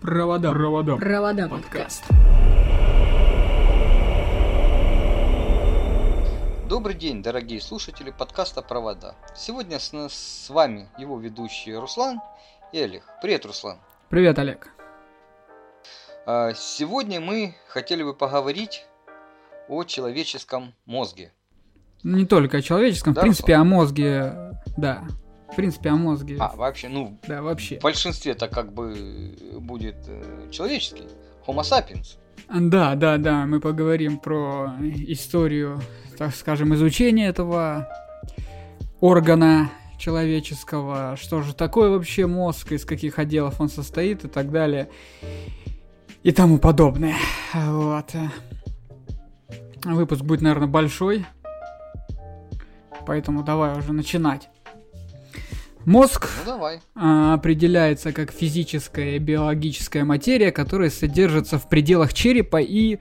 Провода. Провода. Провода подкаст. Добрый день, дорогие слушатели подкаста «Провода». Сегодня с, с вами его ведущие Руслан и Олег. Привет, Руслан. Привет, Олег. А, Сегодня мы хотели бы поговорить о человеческом мозге. Не только о человеческом, Да, в принципе, о мозге, да. В принципе, о мозге. А, вообще, ну, Да, вообще. в большинстве это как бы будет э, человеческий, Homo sapiens. Да, да, да, мы поговорим про историю, так скажем, изучения этого органа человеческого, что же такое вообще мозг, из каких отделов он состоит и так далее, и тому подобное. Вот. Выпуск будет, наверное, большой, поэтому давай уже начинать. Мозг Ну, а, определяется как физическая и биологическая материя, которая содержится в пределах черепа и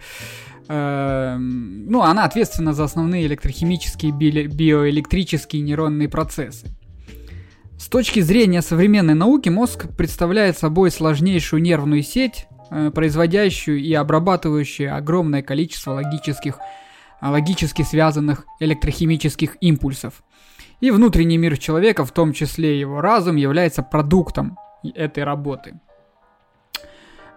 эм, ну, она ответственна за основные электрохимические, би- биоэлектрические нейронные процессы. С точки зрения современной науки, мозг представляет собой сложнейшую нервную сеть, э, производящую и обрабатывающую огромное количество логических, логически связанных электрохимических импульсов. И внутренний мир человека, в том числе его разум, является продуктом этой работы.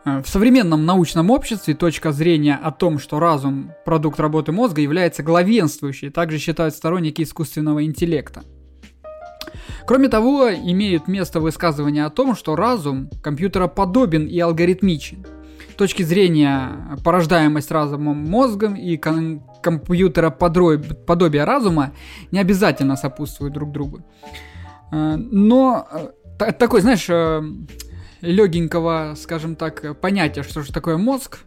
Э, В современном научном обществе точка зрения о том, что разум – продукт работы мозга, является главенствующей, также считают сторонники искусственного интеллекта. Кроме того, имеют место высказывания о том, что разум компьютероподобен и алгоритмичен. Точки зрения порождаемость разумом мозгом и кон- компьютероподобие разума не обязательно сопутствуют друг другу. Э, Но э, та- такой, знаешь, легенького, скажем так, понятия, что же такое мозг.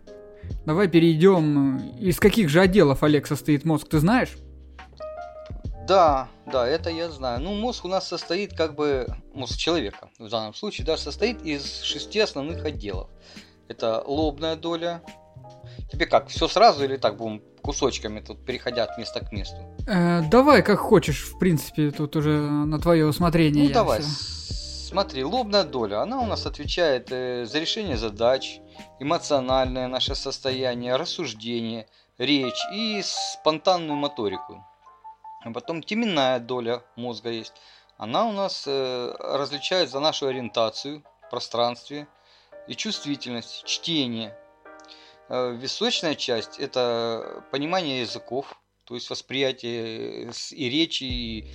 Давай перейдем. э, Из каких же отделов, Олег, состоит мозг, ты знаешь? Да, да, это я знаю. Ну, мозг у нас состоит как бы, мозг человека в данном случае, да, состоит из шести основных отделов. Это лобная доля. Тебе как, все сразу или так будем кусочками тут переходя от места к месту? Э, давай, как хочешь, в принципе, тут уже на твое усмотрение. Ну давай, всё. с- смотри, лобная доля, она у нас отвечает э, за решение задач, эмоциональное наше состояние, рассуждение, речь и спонтанную моторику. А потом теменная доля мозга есть. Она у нас э, различает за нашу ориентацию в пространстве и чувствительность, чтение. Э, височная часть это понимание языков, то есть восприятие э, и речи, и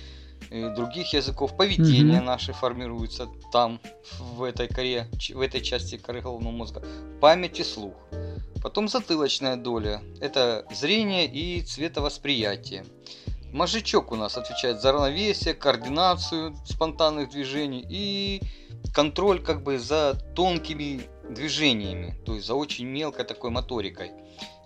других языков, поведение Мгм. наше формируется там, в этой коре, в этой части коры головного мозга. Память и слух. Потом затылочная доля. Это зрение и цветовосприятие. Мозжечок у нас отвечает за равновесие, координацию спонтанных движений и контроль как бы за тонкими движениями, то есть за очень мелкой такой моторикой.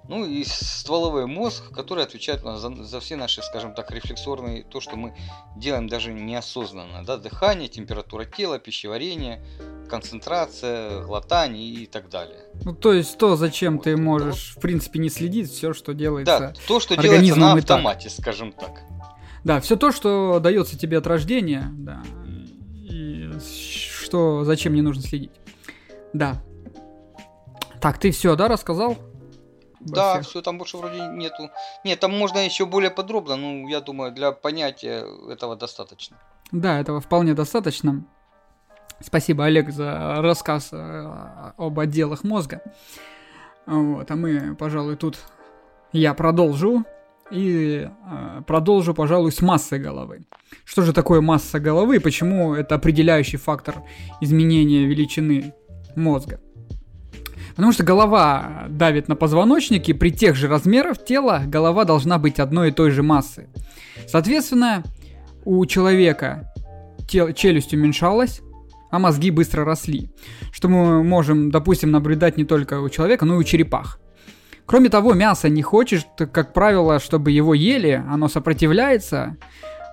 Ну и стволовой мозг, который отвечает за, за все наши, скажем так, рефлексорные, то, что мы делаем даже неосознанно. Да? Дыхание, температура тела, пищеварение, концентрация, глотание и так далее. Ну, то есть то, зачем Вот, ты можешь, в принципе, не следить, все, что Да, делается. то, что делается на и так. автомате, скажем так. Да, все то, что дается тебе от рождения, да. И что, зачем не нужно следить. Да. Так, ты все, да, рассказал? Да, всех? все, там больше вроде нету. Нет, там можно еще более подробно, ну, я думаю, для понятия этого достаточно. Да, этого вполне достаточно. Спасибо, Олег, за рассказ э, об отделах мозга. Вот, а мы, пожалуй, тут я продолжу. И э, продолжу, пожалуй, с массой головы. Что же такое масса головы и почему это определяющий фактор изменения величины мозга? Потому что голова давит на позвоночник, и при тех же размерах тела голова должна быть одной и той же массы. Соответственно, у человека тел- челюсть уменьшалась, а мозги быстро росли. Что мы можем, допустим, наблюдать не только у человека, но и у черепах. Кроме того, мясо не хочет, как правило, чтобы его ели, оно сопротивляется.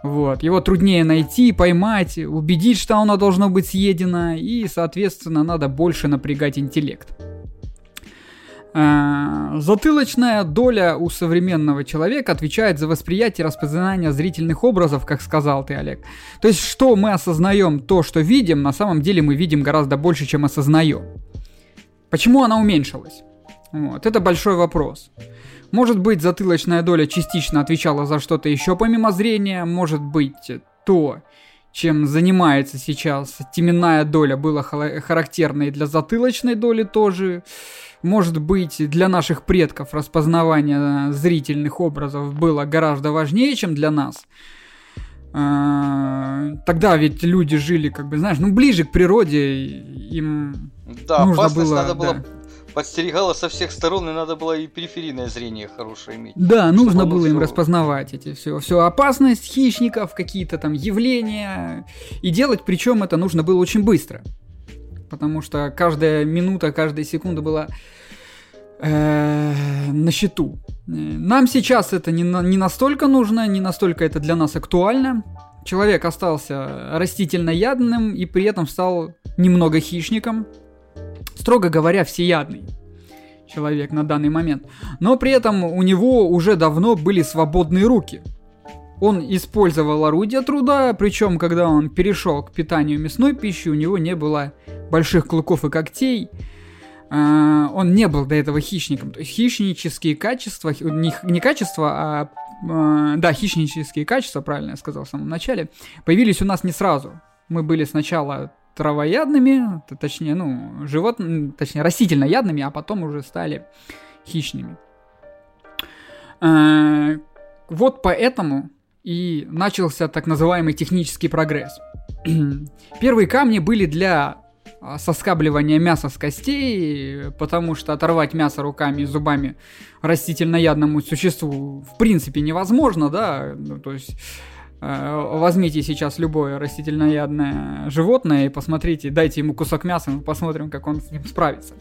Вот. Его труднее найти, поймать, убедить, что оно должно быть съедено, и, соответственно, надо больше напрягать интеллект. А, Затылочная доля у современного человека отвечает за восприятие и распознание зрительных образов, как сказал ты, Олег. То есть, что мы осознаем, то, что видим, на самом деле мы видим гораздо больше, чем осознаем. Почему она уменьшилась? Вот, это большой вопрос. Может быть, затылочная доля частично отвечала за что-то еще помимо зрения, может быть, то, чем занимается сейчас теменная доля, было характерно для затылочной доли тоже. Может быть, для наших предков распознавание зрительных образов было гораздо важнее, чем для нас. А, тогда ведь люди жили, как бы, знаешь, ну, ближе к природе, им да, нужно было... надо было да подстерегало со всех сторон, и надо было и периферийное зрение хорошее иметь. Да, нужно было им распознавать эти все, все опасность хищников, какие-то там явления, и делать, причем это нужно было очень быстро, потому что каждая минута, каждая секунда была э, на счету. Нам сейчас это не, не настолько нужно, не настолько это для нас актуально. Человек остался растительноядным и при этом стал немного хищником, строго говоря, всеядный человек на данный момент. Но при этом у него уже давно были свободные руки. Он использовал орудия труда, причем когда он перешел к питанию мясной пищи, у него не было больших клыков и когтей. А, он не был до этого хищником. То есть хищнические качества, не, не качества, а, а да, хищнические качества, правильно я сказал в самом начале, появились у нас не сразу. Мы были сначала травоядными, точнее, ну, живот, точнее, растительноядными, а потом уже стали хищными. Э, вот поэтому и начался так называемый технический прогресс. Первые камни были для а, соскабливания мяса с костей, потому что оторвать мясо руками и зубами растительноядному существу в принципе невозможно, да, ну, то есть Э, возьмите сейчас любое растительноядное животное и посмотрите, дайте ему кусок мяса, мы посмотрим, как он с ним справится.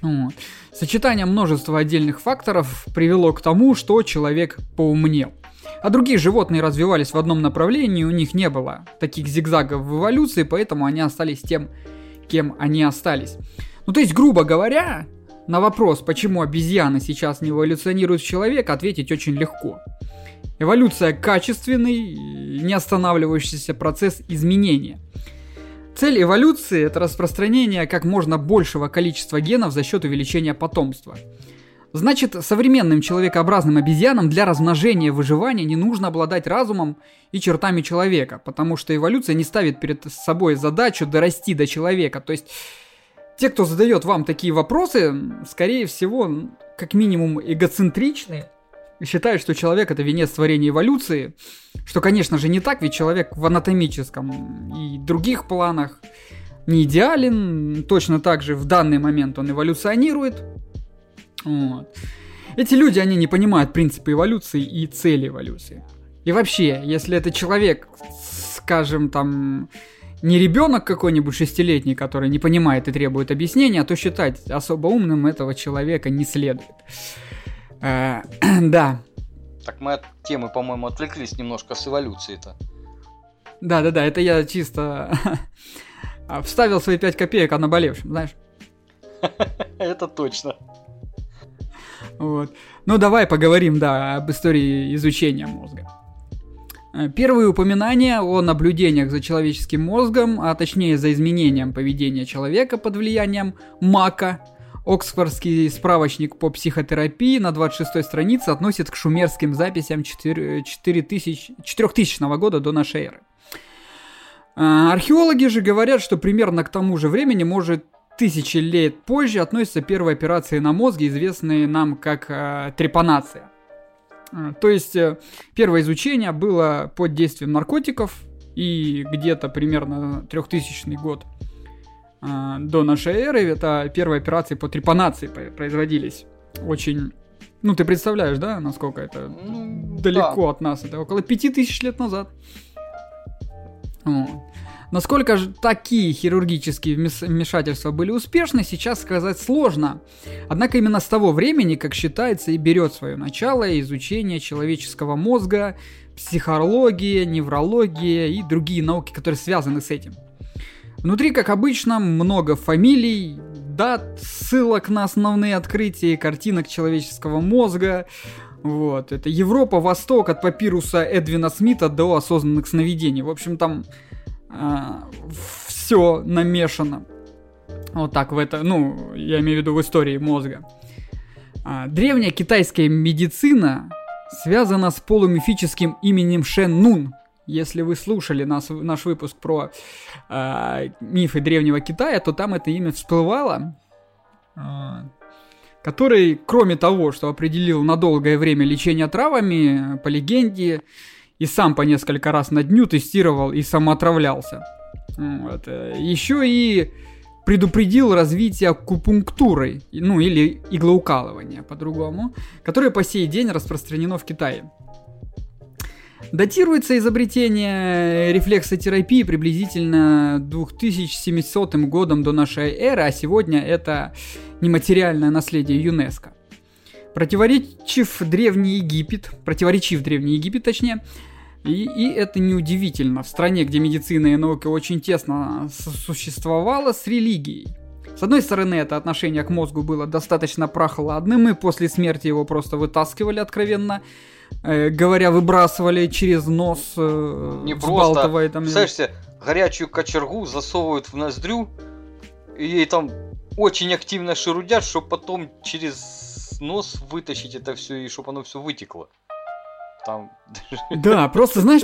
Вот. Сочетание множества отдельных факторов привело к тому, что человек поумнел. А другие животные развивались в одном направлении, у них не было таких зигзагов в эволюции, поэтому они остались тем, кем они остались. Ну то есть, грубо говоря, на вопрос, почему обезьяны сейчас не эволюционируют в человека, ответить очень легко. Эволюция – качественный, не останавливающийся процесс изменения. Цель эволюции – это распространение как можно большего количества генов за счет увеличения потомства. Значит, современным человекообразным обезьянам для размножения и выживания не нужно обладать разумом и чертами человека, потому что эволюция не ставит перед собой задачу дорасти до человека. То есть, те, кто задает вам такие вопросы, скорее всего, как минимум эгоцентричны считают, что человек это венец творения эволюции, что, конечно же, не так, ведь человек в анатомическом и других планах не идеален, точно так же в данный момент он эволюционирует. Вот. Эти люди, они не понимают принципы эволюции и цели эволюции. И вообще, если это человек, скажем, там, не ребенок какой-нибудь шестилетний, который не понимает и требует объяснения, то считать особо умным этого человека не следует. Э, да. Так мы от темы, по-моему, отвлеклись немножко с эволюции-то. Да-да-да, это я чисто вставил свои 5 копеек о наболевшем, знаешь. Это точно. Вот. Ну давай поговорим, да, об истории изучения мозга. Э, первые упоминания о наблюдениях за человеческим мозгом, а точнее за изменением поведения человека под влиянием мака – Оксфордский справочник по психотерапии на 26 странице относит к шумерским записям 4, 4000, 4000 года до нашей эры. А, археологи же говорят, что примерно к тому же времени, может тысячи лет позже, относятся первые операции на мозге, известные нам как э, трепанация. А, то есть э, первое изучение было под действием наркотиков, и где-то примерно 3000 год а, до нашей эры, это первые операции по трепанации производились. Очень ну, ты представляешь, да, насколько это ну, далеко да. от нас? Это около пяти тысяч лет назад. Вот. Насколько же такие хирургические вмешательства были успешны, сейчас сказать сложно. Однако именно с того времени, как считается, и берет свое начало изучение человеческого мозга, психология, неврология и другие науки, которые связаны с этим. Внутри, как обычно, много фамилий, дат, ссылок на основные открытия, картинок человеческого мозга. Вот, это Европа, Восток, от папируса Эдвина Смита до осознанных сновидений. В общем, там а, все намешано. Вот так в это, ну, я имею в виду в истории мозга. А, древняя китайская медицина связана с полумифическим именем Шен Нун. Если вы слушали нас, наш выпуск про э, мифы древнего Китая, то там это имя всплывало. Э, который, кроме того, что определил на долгое время лечение травами, по легенде, и сам по несколько раз на дню тестировал и самоотравлялся. Вот. Э, Еще и предупредил развитие акупунктуры, ну или иглоукалывания по-другому, которое по сей день распространено в Китае. Датируется изобретение рефлексотерапии приблизительно 2700 годом до нашей эры, а сегодня это нематериальное наследие ЮНЕСКО. Противоречив Древний Египет, противоречив Древний Египет точнее, и, и это неудивительно в стране, где медицина и наука очень тесно существовала с религией. С одной стороны, это отношение к мозгу было достаточно прохладным, и после смерти его просто вытаскивали откровенно, э, говоря, выбрасывали через нос, э, Не просто, там... представляешь себе, горячую кочергу засовывают в ноздрю, и ей там очень активно шерудят, чтобы потом через нос вытащить это все, и чтобы оно все вытекло. Там... Да, просто знаешь,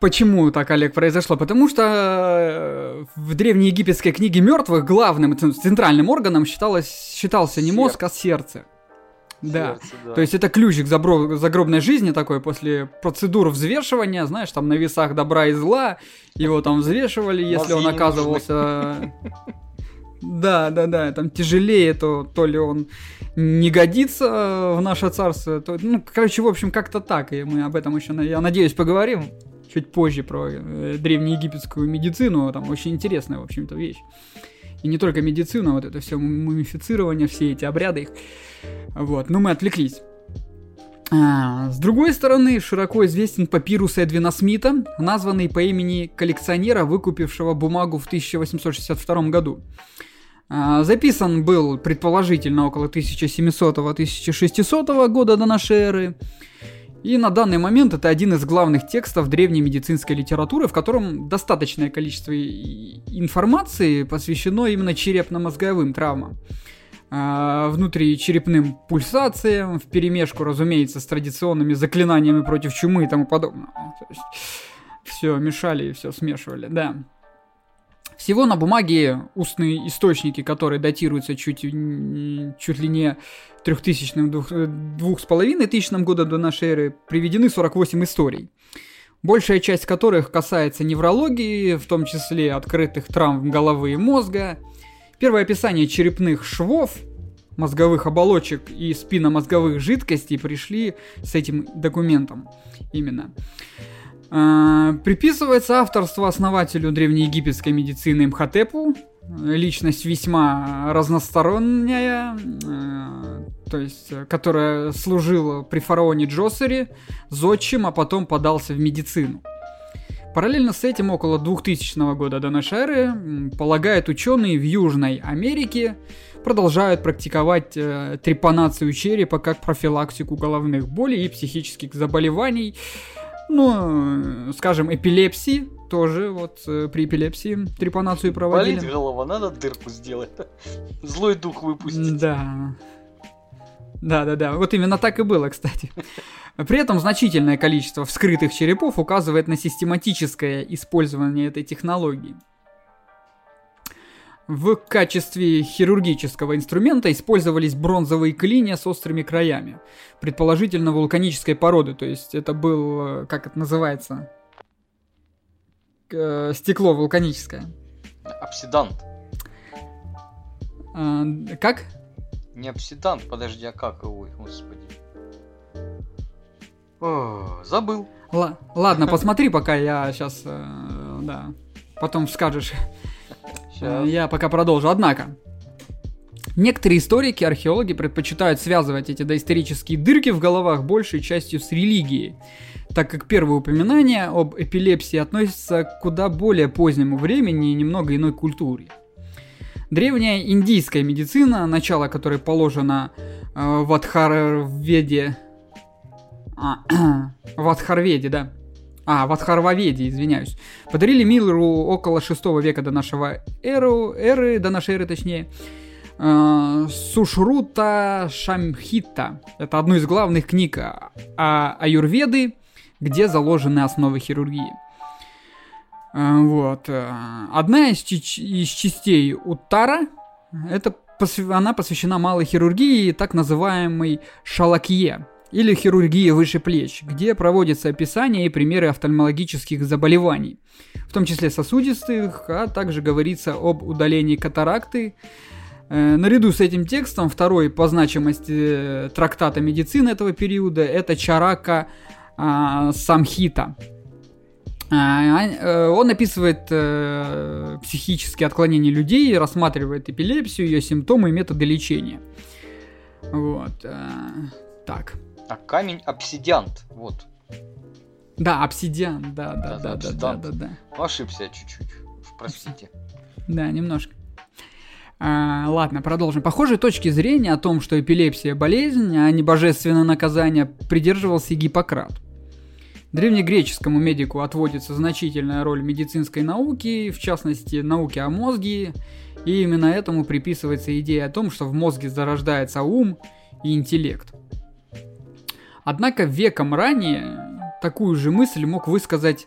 Почему так, Олег, произошло? Потому что э, в древнеегипетской книге мертвых главным центральным органом считалось, считался не мозг, а сердце. Да. Сердце, да. То есть это ключик загробной жизни такой после процедур взвешивания, знаешь, там на весах добра и зла, его там взвешивали, если он оказывался... Да, да, да, там тяжелее, то, то ли он не годится в наше царство, то, ну, короче, в общем, как-то так, и мы об этом еще, я надеюсь, поговорим чуть позже про э, древнеегипетскую медицину, там очень интересная, в общем-то, вещь. И не только медицина, вот это все мумифицирование, все эти обряды их. Вот, но мы отвлеклись. А, с другой стороны, широко известен папирус Эдвина Смита, названный по имени коллекционера, выкупившего бумагу в 1862 году. А, записан был предположительно около 1700-1600 года до нашей эры. И на данный момент это один из главных текстов древней медицинской литературы, в котором достаточное количество информации посвящено именно черепно-мозговым травмам. А, внутричерепным пульсациям, в перемешку, разумеется, с традиционными заклинаниями против чумы и тому подобное. Все мешали и все смешивали, да. Всего на бумаге устные источники, которые датируются чуть, чуть ли не 3000 двух с половиной тысячным года до нашей эры, приведены 48 историй. Большая часть которых касается неврологии, в том числе открытых травм головы и мозга. Первое описание черепных швов, мозговых оболочек и спинномозговых жидкостей пришли с этим документом именно. А, приписывается авторство основателю древнеегипетской медицины Мхотепу. Личность весьма разносторонняя, а, то есть, которая служила при фараоне Джосере, зодчим, а потом подался в медицину. Параллельно с этим, около 2000 года до нашей эры, полагают ученые в Южной Америке, продолжают практиковать э, трепанацию черепа как профилактику головных болей и психических заболеваний, ну, скажем, эпилепсии тоже вот э, при эпилепсии трепанацию проводили. Болит голова, надо дырку сделать. Злой дух выпустить. Да. Да, да, да. Вот именно так и было, кстати. При этом значительное количество вскрытых черепов указывает на систематическое использование этой технологии. В качестве хирургического инструмента использовались бронзовые клинья с острыми краями, предположительно вулканической породы, то есть это был, как это называется, э, стекло вулканическое. Обсидант. А, как? Не обсидант, подожди, а как? Ой, господи. О, забыл. Л- ладно, посмотри, пока я сейчас, э, да, потом скажешь. Сейчас. Я пока продолжу. Однако, некоторые историки, археологи предпочитают связывать эти доисторические дырки в головах большей частью с религией, так как первое упоминание об эпилепсии относится к куда более позднему времени и немного иной культуре. Древняя индийская медицина, начало которой положено э, в Адхарведе, а, в Адхарведе, да, а, в Адхарваведе, извиняюсь, подарили Миллеру около 6 века до нашего эру, эры, до нашей эры точнее, э, Сушрута Шамхита. Это одну из главных книг о Аюрведы, где заложены основы хирургии. Э, вот. Одна из, из частей Уттара, это она посвящена малой хирургии, так называемой шалакье, или хирургии выше плеч, где проводятся описания и примеры офтальмологических заболеваний, в том числе сосудистых, а также говорится об удалении катаракты. Э, наряду с этим текстом второй по значимости э, трактата медицины этого периода это Чарака а, Самхита. А, э, он описывает э, психические отклонения людей, рассматривает эпилепсию, ее симптомы и методы лечения. Вот. Э, так. А камень обсидиант, вот. Да, обсидиан, да, да, да, да, да, да, да. Ошибся чуть-чуть, простите. Да, немножко. А, ладно, продолжим. Похожей точки зрения о том, что эпилепсия болезнь, а не божественное наказание, придерживался и Гиппократ. Древнегреческому медику отводится значительная роль медицинской науки, в частности, науки о мозге, и именно этому приписывается идея о том, что в мозге зарождается ум и интеллект. Однако веком ранее такую же мысль мог высказать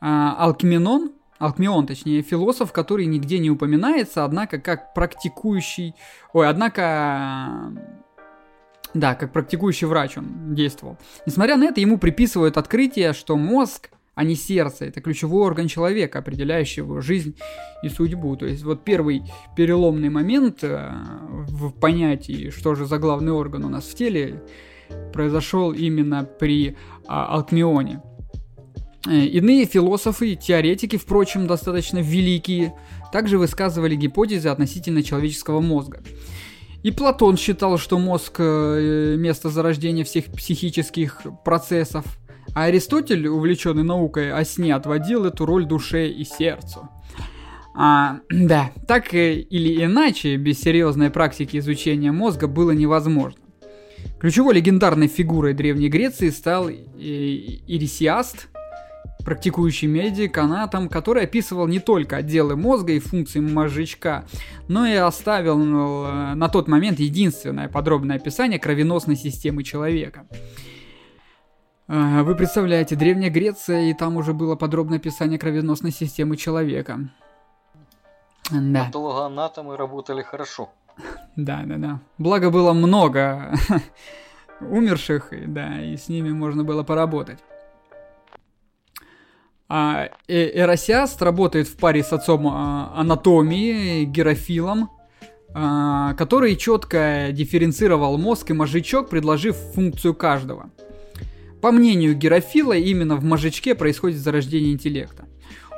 э, Алкменон, Алкмион, точнее, философ, который нигде не упоминается, однако как практикующий... Ой, однако... Да, как практикующий врач он действовал. Несмотря на это, ему приписывают открытие, что мозг, а не сердце, это ключевой орган человека, определяющий его жизнь и судьбу. То есть вот первый переломный момент э, в понятии, что же за главный орган у нас в теле, произошел именно при а, Алкмионе. Э, иные философы теоретики, впрочем, достаточно великие, также высказывали гипотезы относительно человеческого мозга. И Платон считал, что мозг э, – место зарождения всех психических процессов, а Аристотель, увлеченный наукой о сне, отводил эту роль душе и сердцу. А, да, так или иначе, без серьезной практики изучения мозга было невозможно. Ключевой легендарной фигурой Древней Греции стал Ирисиаст, практикующий медик, анатом, который описывал не только отделы мозга и функции мозжечка, но и оставил э, на тот момент единственное подробное описание кровеносной системы человека. Э, вы представляете, Древняя Греция, и там уже было подробное описание кровеносной системы человека. Да. Патологоанатомы работали хорошо. Да, да, да. Благо было много умерших, да, и с ними можно было поработать. А, э Эросиаст работает в паре с отцом а, анатомии, Герофилом, а, который четко дифференцировал мозг и мозжечок, предложив функцию каждого. По мнению Герофила, именно в мозжечке происходит зарождение интеллекта.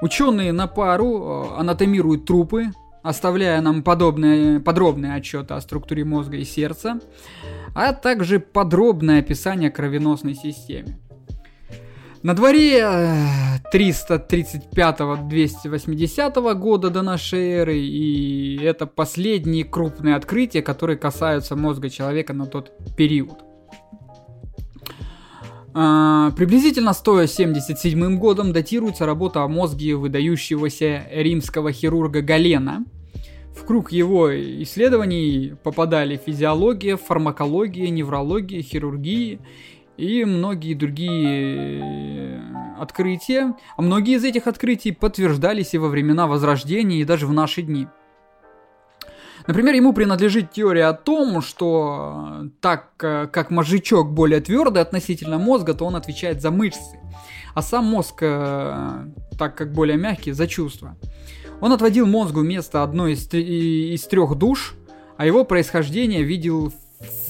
Ученые на пару а, анатомируют трупы, оставляя нам подобные, подробные отчеты о структуре мозга и сердца, а также подробное описание кровеносной системе. На дворе 335-280 э, года до нашей эры, и это последние крупные открытия, которые касаются мозга человека на тот период. А, приблизительно 177 годом датируется работа о мозге выдающегося римского хирурга Галена. В круг его исследований попадали физиология, фармакология, неврология, хирургия и многие другие э, открытия. А многие из этих открытий подтверждались и во времена Возрождения, и даже в наши дни. Например, ему принадлежит теория о том, что э, так э, как мозжечок более твердый относительно мозга, то он отвечает за мышцы, а сам мозг, так как более мягкий, за чувства. Он отводил мозгу место одной из, из трех душ, а его происхождение видел в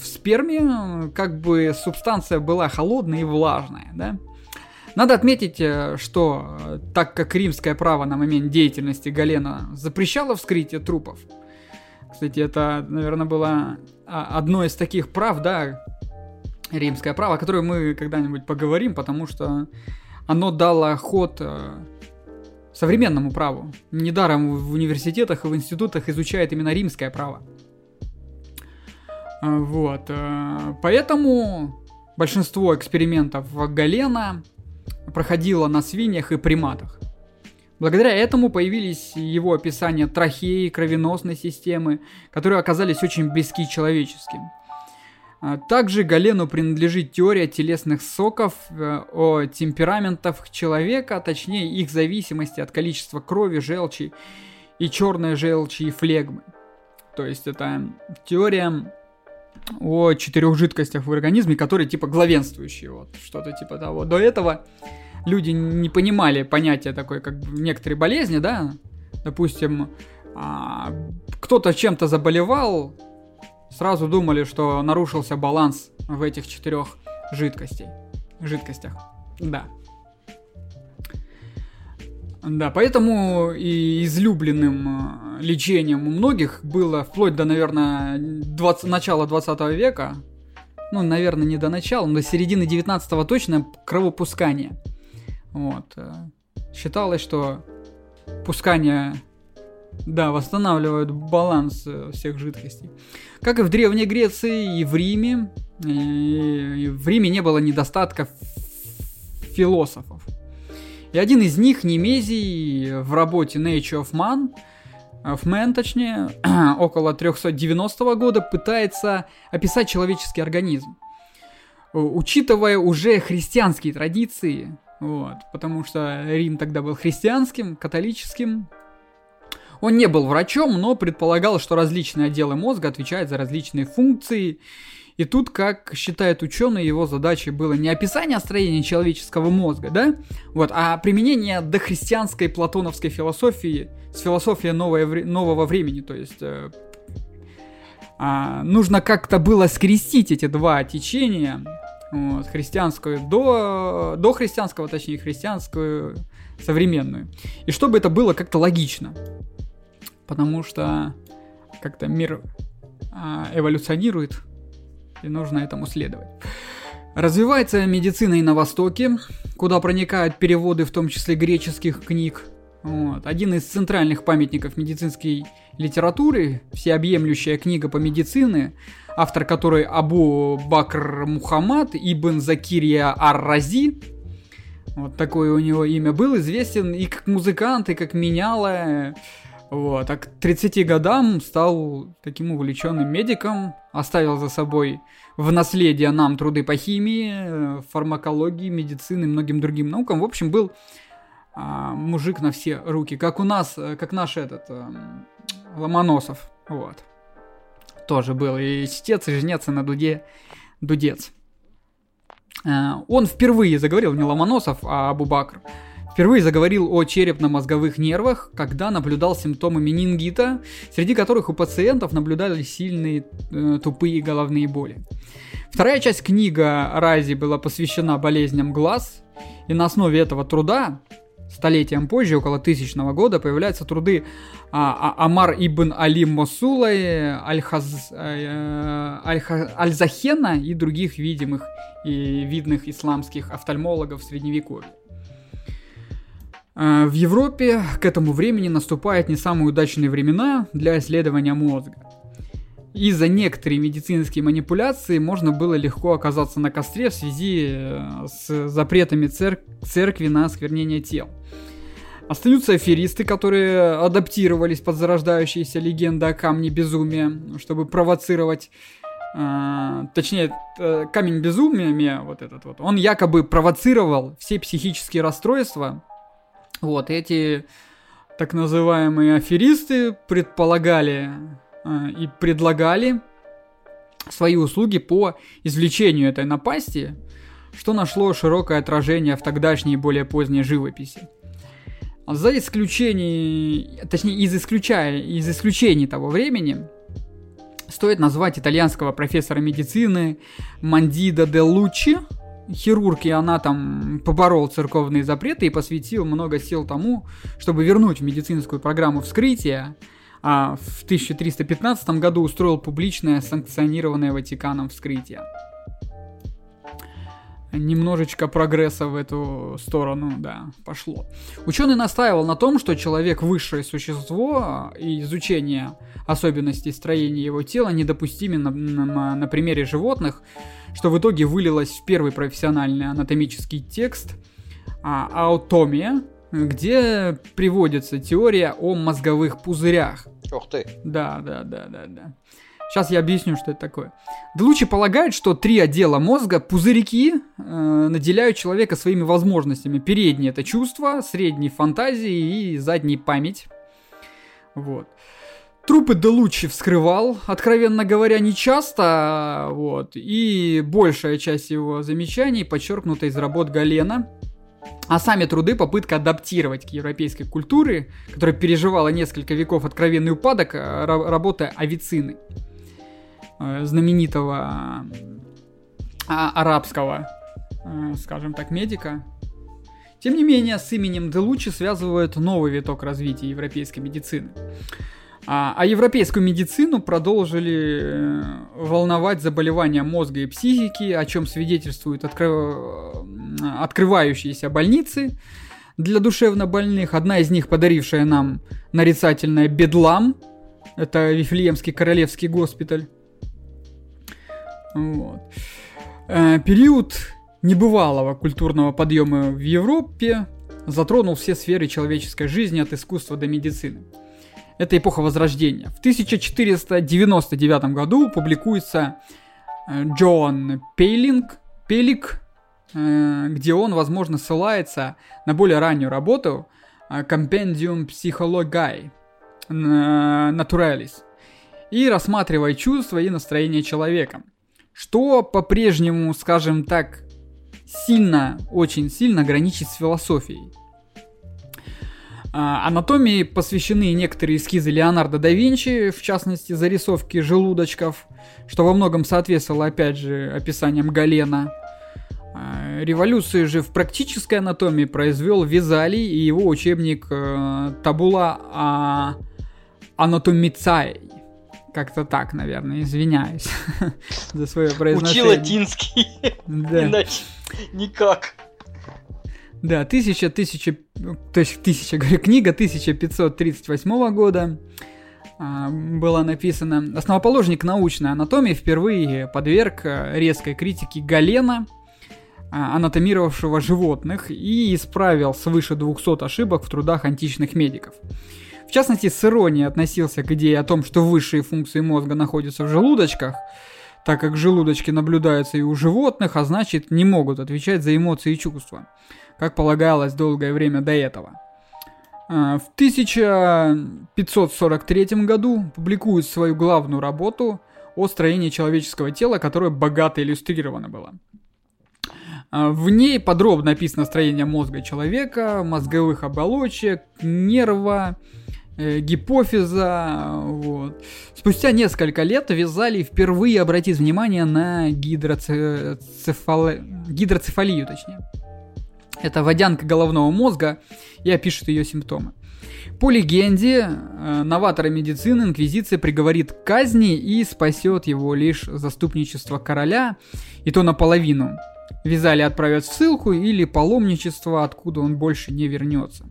сперме, как бы субстанция была холодная и влажная, да? Надо отметить, э, что э, так как римское право на момент деятельности Галена запрещало вскрытие трупов, кстати, это, наверное, было а, одно из таких прав, да, римское право, о котором мы когда-нибудь поговорим, потому что оно дало ход э, современному праву. Недаром в университетах и в институтах изучают именно римское право. А, вот. Э, поэтому большинство экспериментов Галена проходила на свиньях и приматах. Благодаря этому появились его описания трахеи, кровеносной системы, которые оказались очень близки человеческим. А также Галену принадлежит теория телесных соков э, о темпераментах человека, точнее их зависимости от количества крови, желчи и черной желчи и флегмы. То есть это теория о четырех жидкостях в организме, которые типа главенствующие, вот что-то типа того. До этого люди не понимали понятия такое, как некоторые болезни, да, допустим, а, кто-то чем-то заболевал, сразу думали, что нарушился баланс в этих четырех жидкостей, жидкостях, да. Да, поэтому и излюбленным э, лечением у многих было вплоть до, наверное, 20, начала 20 века, ну, наверное, не до начала, но до середины 19 точно кровопускание. Вот. Э, считалось, что пускание, да, восстанавливают баланс э, всех жидкостей. Как и в Древней Греции и в Риме, и в Риме не было недостатка философов. И один из них, Немезий, в работе Nature of Man, of Man, точнее, около 390 года, пытается описать человеческий организм. Учитывая уже христианские традиции, вот, потому что Рим тогда был христианским, католическим, он не был врачом, но предполагал, что различные отделы мозга отвечают за различные функции, и тут, как считает ученый, его задачей было не описание строения человеческого мозга, да, вот, а применение дохристианской платоновской философии с философией новое, нового времени, то есть э, а, нужно как-то было скрестить эти два течения, вот, христианскую до, до христианского, точнее, христианскую современную. И чтобы это было как-то логично. Потому что как-то мир а, эволюционирует, и нужно этому следовать. Развивается медицина и на Востоке, куда проникают переводы, в том числе греческих книг. Вот. Один из центральных памятников медицинской литературы, всеобъемлющая книга по медицине, автор которой Абу Бакр Мухаммад Ибн Закирия Ар-Рази, вот такое у него имя, был известен и как музыкант, и как меняла вот, а к 30 годам стал таким увлеченным медиком, оставил за собой в наследие нам труды по химии, фармакологии, медицины и многим другим наукам. В общем, был а, мужик на все руки, как у нас, как наш этот а, Ломоносов, вот. Тоже был и чтец, и жнец, и на дуде дудец. А, он впервые заговорил не Ломоносов, а Абубакр. Бакр Впервые заговорил о черепно-мозговых нервах, когда наблюдал симптомы менингита, среди которых у пациентов наблюдались сильные э, тупые головные боли. Вторая часть книга Рази была посвящена болезням глаз, и на основе этого труда столетием позже, около тысячного года, появляются труды а, а, Амар ибн Али Мосулай, Аль-Хаз, э, Аль-Захена и других видимых и видных исламских офтальмологов средневековья. А, в Европе к этому времени наступают не самые удачные времена для исследования мозга. Из-за некоторых медицинских манипуляций можно было легко оказаться на костре в связи э, с запретами цер- церкви на осквернение тел. Остаются аферисты, которые адаптировались под зарождающиеся легенды о камне безумия, чтобы провоцировать точнее, э, камень безумия, вот этот вот, он якобы провоцировал все психические расстройства вот, эти так называемые аферисты предполагали э, и предлагали свои услуги по извлечению этой напасти, что нашло широкое отражение в тогдашней более поздней живописи. За исключений, точнее, из, исключая, из исключений того времени, стоит назвать итальянского профессора медицины Мандида де Лучи, хирург и она там поборол церковные запреты и посвятил много сил тому, чтобы вернуть в медицинскую программу вскрытия, а в 1315 году устроил публичное санкционированное Ватиканом вскрытие. Немножечко прогресса в эту сторону, да, пошло. Ученый настаивал на том, что человек высшее существо, и изучение особенностей строения его тела недопустимо на, на, на примере животных, что в итоге вылилось в первый профессиональный анатомический текст а, аутомия, где приводится теория о мозговых пузырях. Ух ты. Да, да, да, да, да. Сейчас я объясню, что это такое. Делучи полагает, что три отдела мозга, пузырьки, э, наделяют человека своими возможностями. Передний это чувство, средний фантазии и задний память. Вот. Трупы Делучи вскрывал, откровенно говоря, не часто, вот, и большая часть его замечаний подчеркнута из работ Галена, а сами труды попытка адаптировать к европейской культуре, которая переживала несколько веков откровенный упадок, э, работы Авицины, э, знаменитого а, арабского, э, скажем так, медика. Тем не менее, с именем Делучи связывают новый виток развития европейской медицины. А, а европейскую медицину продолжили э, волновать заболевания мозга и психики, о чем свидетельствуют откры... открывающиеся больницы для душевнобольных. Одна из них, подарившая нам нарицательное «Бедлам», это Вифлеемский королевский госпиталь. Вот. Э, период небывалого культурного подъема в Европе затронул все сферы человеческой жизни от искусства до медицины. Это эпоха Возрождения. В 1499 году публикуется э, Джон Пейлинг, Пелик, э, где он, возможно, ссылается на более раннюю работу э, Compendium Psychologiae Naturalis и рассматривает чувства и настроение человека, что по-прежнему, скажем так, сильно, очень сильно граничит с философией. А, анатомии посвящены некоторые эскизы Леонардо да Винчи, в частности, зарисовки желудочков, что во многом соответствовало, опять же, описаниям Галена. А, революцию же в практической анатомии произвел Визалий и его учебник э, Табула а... Анатомицай. Как-то так, наверное, извиняюсь за свое произношение. Учи латинский, иначе никак. Да, тысяча, тысяча, то есть тысяча, говорю, книга 1538 года а, была написана. Основоположник научной анатомии впервые подверг э, резкой критике Галена, а, анатомировавшего животных, и исправил свыше 200 ошибок в трудах античных медиков. В частности, с иронией относился к идее о том, что высшие функции мозга находятся в желудочках, так как желудочки наблюдаются и у животных, а значит не могут отвечать за эмоции и чувства как полагалось долгое время до этого. А, в 1543 году публикует свою главную работу о строении человеческого тела, которая богато иллюстрирована была. В ней подробно описано строение мозга человека, мозговых оболочек, нерва, э, гипофиза. Вот. Спустя несколько лет Вязали впервые обратить внимание на гидроцефал... гидроцефалию, точнее. Это водянка головного мозга и опишет ее симптомы. По легенде, э, новатора медицины Инквизиция приговорит к казни и спасет его лишь заступничество короля, и то наполовину. Вязали отправят в ссылку или паломничество, откуда он больше не вернется.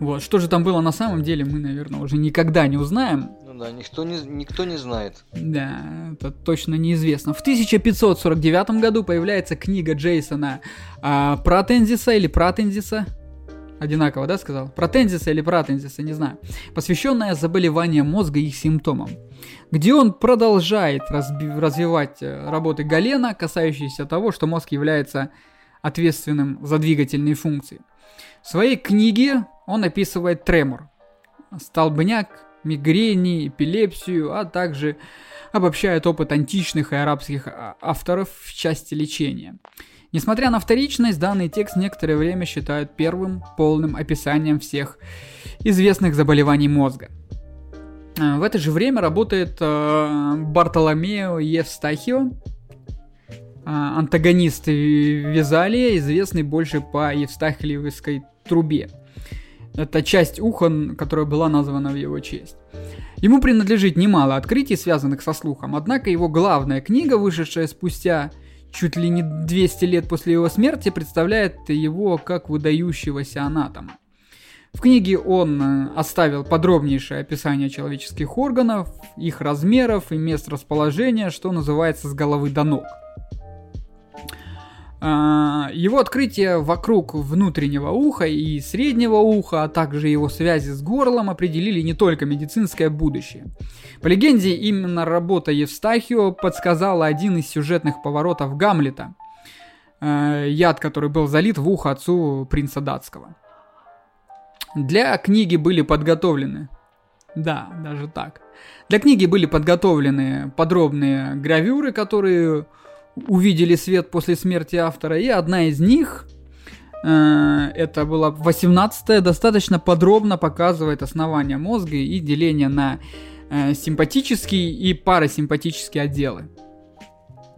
Вот, что же там было на самом деле, мы, наверное, уже никогда не узнаем. Да, никто не, никто не знает. Да, это точно неизвестно. В 1549 году появляется книга Джейсона а, про Тензиса или про Тензиса. Одинаково, да, сказал? Про Тензиса или про Тензиса, не знаю. Посвященная заболеваниям мозга и их симптомам. Где он продолжает разби- развивать э, работы Галена, касающиеся того, что мозг является ответственным за двигательные функции. В своей книге он описывает тремор, столбняк, мигрени, эпилепсию, а также обобщает опыт античных и арабских а, авторов в части лечения. Несмотря на вторичность, данный текст некоторое время считают первым полным описанием всех известных заболеваний мозга. А, в это же время работает э, Бартоломео Евстахио, антагонист Визалия, известный больше по Евстахиевской трубе. Это часть уха, которая была названа в его честь. Ему принадлежит немало открытий, связанных со слухом, однако его главная книга, вышедшая спустя чуть ли не 200 лет после его смерти, представляет его как выдающегося анатома. В книге он э, оставил подробнейшее описание человеческих органов, их размеров и мест расположения, что называется с головы до ног – его открытие вокруг внутреннего уха и среднего уха, а также его связи с горлом определили не только медицинское будущее. По легенде, именно работа Евстахио подсказала один из сюжетных поворотов Гамлета. А, яд, который был залит в ухо отцу принца датского. Для книги были подготовлены да, даже так. Для книги были подготовлены подробные гравюры, которые увидели свет после смерти автора, и одна из них, э, это была 18 достаточно подробно показывает основание мозга и деление на э, симпатические и парасимпатические отделы.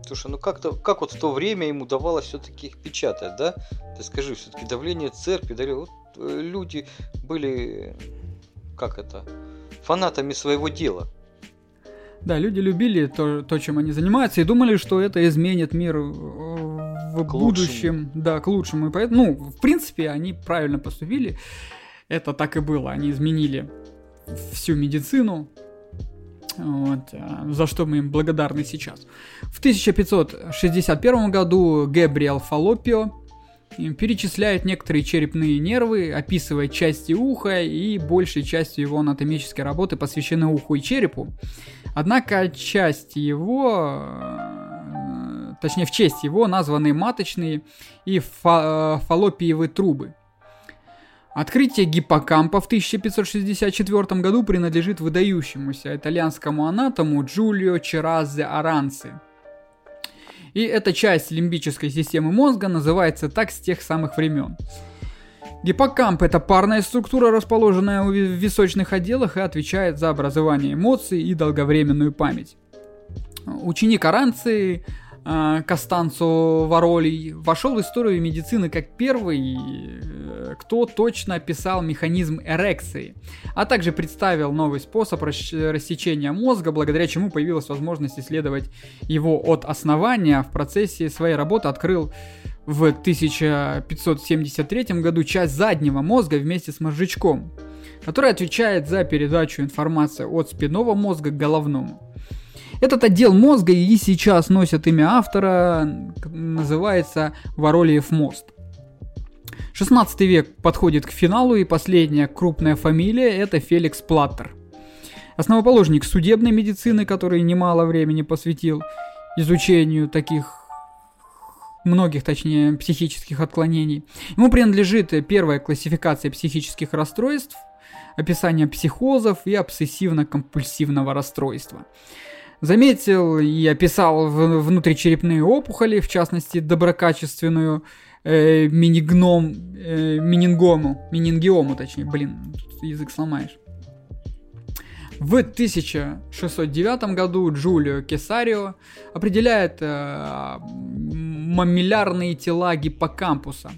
Слушай, ну как-то, как вот в то время ему давалось все-таки их печатать, да? Ты скажи, все-таки давление церкви, да, вот э, люди были, как это, фанатами своего дела. Да, люди любили то, то, чем они занимаются, и думали, что это изменит мир в к будущем. Лучшему. Да, к лучшему. И поэтому, ну, в принципе, они правильно поступили. Это так и было. Они изменили всю медицину, вот, а, за что мы им благодарны сейчас. В 1561 году Габриэл Фалопио перечисляет некоторые черепные нервы, описывает части уха и большей частью его анатомической работы посвящены уху и черепу. Однако часть его, э, точнее в честь его названы маточные и фа- э, фаллопиевые трубы. Открытие гиппокампа в 1564 году принадлежит выдающемуся итальянскому анатому Джулио Черазе Аранси – и эта часть лимбической системы мозга называется так с тех самых времен. Гиппокамп – это парная структура, расположенная в височных отделах и отвечает за образование эмоций и долговременную память. Ученик Аранции э, Костанцо Варолий вошел в историю медицины как первый, э, кто точно описал механизм эрекции, а также представил новый способ рассечения мозга, благодаря чему появилась возможность исследовать его от основания. В процессе своей работы открыл в 1573 году часть заднего мозга вместе с мозжечком, который отвечает за передачу информации от спинного мозга к головному. Этот отдел мозга и сейчас носит имя автора, называется Воролиев мост. 16 век подходит к финалу, и последняя крупная фамилия – это Феликс Платтер. Основоположник судебной медицины, который немало времени посвятил изучению таких многих, точнее, психических отклонений. Ему принадлежит первая классификация психических расстройств, описание психозов и обсессивно-компульсивного расстройства. Заметил и описал внутричерепные опухоли, в частности, доброкачественную э, минигном, э, минингому, минингиому, точнее, блин, язык сломаешь. В 1609 году Джулио Кесарио определяет э, мамиллярные тела гиппокампуса,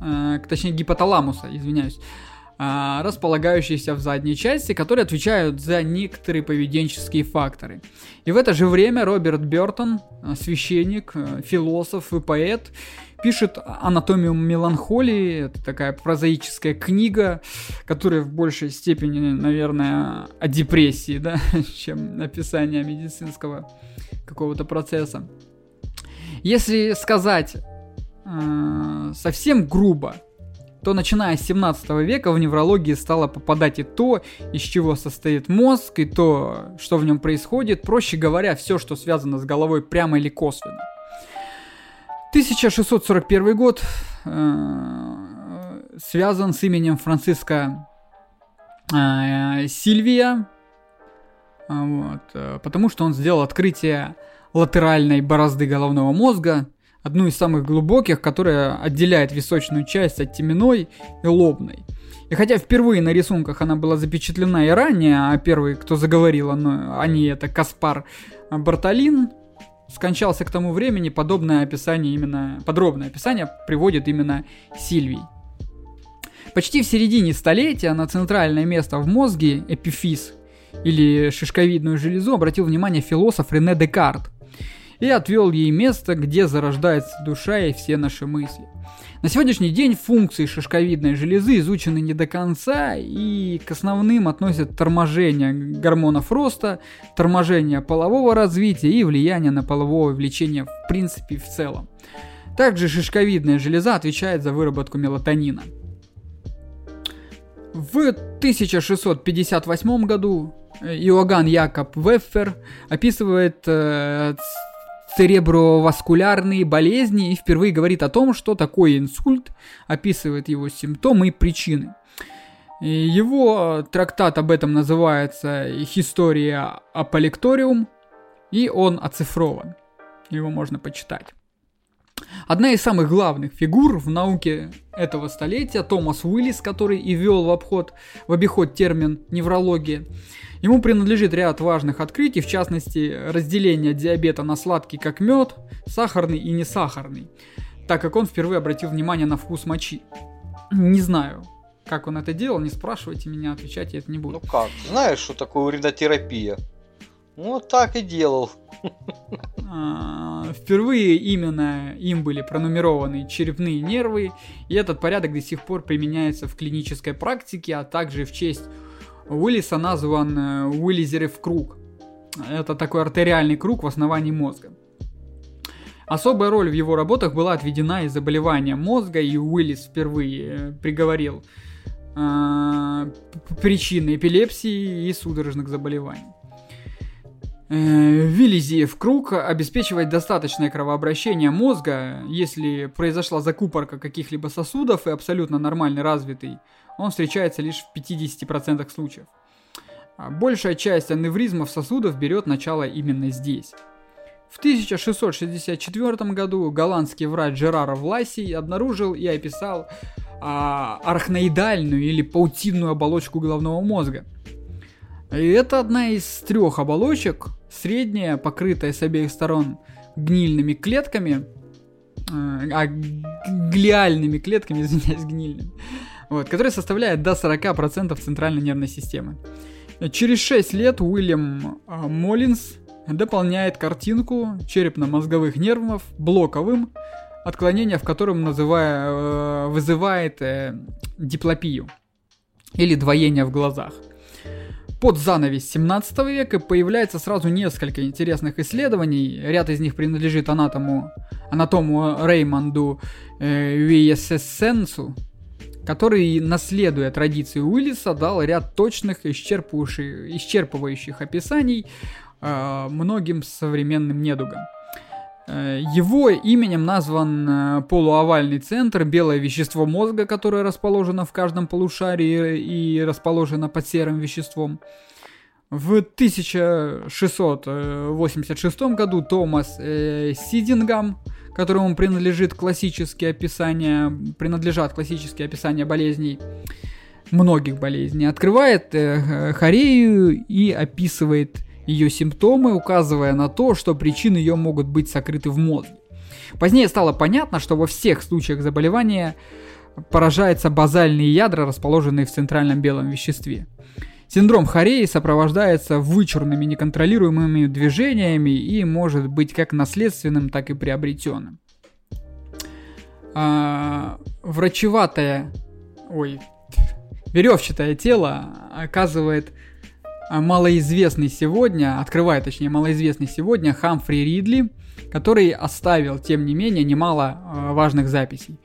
э, точнее гипоталамуса, извиняюсь, а, располагающиеся в задней части, которые отвечают за некоторые поведенческие факторы. И в это же время Роберт Бертон, а, священник, а, философ и поэт, пишет «Анатомию меланхолии». Это такая прозаическая книга, которая в большей степени, наверное, о депрессии, да, чем описание медицинского какого-то процесса. Если сказать э, совсем грубо, то начиная с 17 века в неврологии стало попадать и то, из чего состоит мозг, и то, что в нем происходит, проще говоря, все, что связано с головой прямо или косвенно. 1641 год э, связан с именем Франциска э, Сильвия, вот, э, потому что он сделал открытие латеральной борозды головного мозга, одну из самых глубоких, которая отделяет височную часть от теменной и лобной. И хотя впервые на рисунках она была запечатлена и ранее, а первый, кто заговорил о ней, это Каспар Бартолин, скончался к тому времени, подобное описание именно, подробное описание приводит именно Сильвий. Почти в середине столетия на центральное место в мозге, эпифиз, или шишковидную железу, обратил внимание философ Рене Декарт и отвел ей место, где зарождается душа и все наши мысли. На сегодняшний день функции шишковидной железы изучены не до конца и к основным относят торможение гормонов роста, торможение полового развития и влияние на половое влечение в принципе в целом. Также шишковидная железа отвечает за выработку мелатонина. В 1658 году Иоганн Якоб Веффер описывает э, цереброваскулярные болезни и впервые говорит о том, что такое инсульт, описывает его симптомы и причины. Его трактат об этом называется «История аполекториум», и он оцифрован. Его можно почитать. Одна из самых главных фигур в науке этого столетия, Томас Уиллис, который и ввел в, обход, в обиход термин неврология, Ему принадлежит ряд важных открытий, в частности, разделение диабета на сладкий как мед, сахарный и несахарный, так как он впервые обратил внимание на вкус мочи. Не знаю, как он это делал, не спрашивайте меня, отвечать я это не буду. Ну как, знаешь, что такое уринотерапия? Ну, так и делал. А, впервые именно им были пронумерованы черепные нервы, и этот порядок до сих пор применяется в клинической практике, а также в честь Уиллиса назван Уиллизерев круг. Это такой артериальный круг в основании мозга. Особая роль в его работах была отведена и заболевания мозга, и Уиллис впервые э, приговорил э, причины эпилепсии и судорожных заболеваний. Э, Виллизиев круг обеспечивает достаточное кровообращение мозга, если произошла закупорка каких-либо сосудов и абсолютно нормально развитый он встречается лишь в 50% случаев. А большая часть аневризмов сосудов берет начало именно здесь. В 1664 году голландский врач Жерар Власий обнаружил и описал а, арахноидальную или паутинную оболочку головного мозга. И это одна из трех оболочек, средняя, покрытая с обеих сторон гнильными клетками, а, глиальными клетками, извиняюсь, гнильными, вот, который составляет до 40% центральной нервной системы. Через 6 лет Уильям э, Моллинс дополняет картинку черепно-мозговых нервов блоковым, отклонение в котором называя, э, вызывает э, диплопию или двоение в глазах. Под занавес 17 века появляется сразу несколько интересных исследований. Ряд из них принадлежит анатому, анатому Реймонду э, Виесессенсу, который, наследуя традиции Уиллиса, дал ряд точных, исчерпывающих, описаний э, многим современным недугам. Э, его именем назван э, полуовальный центр, белое вещество мозга, которое расположено в каждом полушарии и расположено под серым веществом. В 1686 году Томас э, Сидингам которому принадлежит классические описания, принадлежат классические описания болезней, многих болезней, открывает э, хорею и описывает ее симптомы, указывая на то, что причины ее могут быть сокрыты в мозге. Позднее стало понятно, что во всех случаях заболевания поражаются базальные ядра, расположенные в центральном белом веществе. Синдром Хореи сопровождается вычурными неконтролируемыми движениями и может быть как наследственным, так и приобретенным. А, врачеватое, ой, веревчатое тело оказывает малоизвестный сегодня, открывает точнее малоизвестный сегодня Хамфри Ридли, который оставил, тем не менее, немало а, важных записей.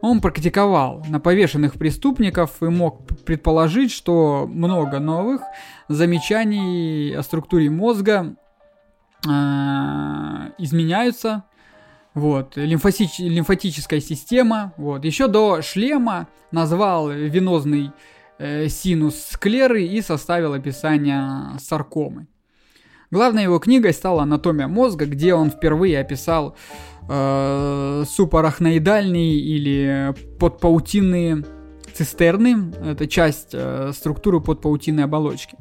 Он практиковал на повешенных преступников и мог предположить, что много новых замечаний о структуре мозга э, изменяются. Вот, лимфоси- лимфатическая система. Вот, еще до шлема назвал венозный э, синус склеры и составил описание саркомы. Главной его книгой стала «Анатомия мозга», где он впервые описал э, супарахноидальные или подпаутинные цистерны. Это часть э, структуры подпаутинной оболочки.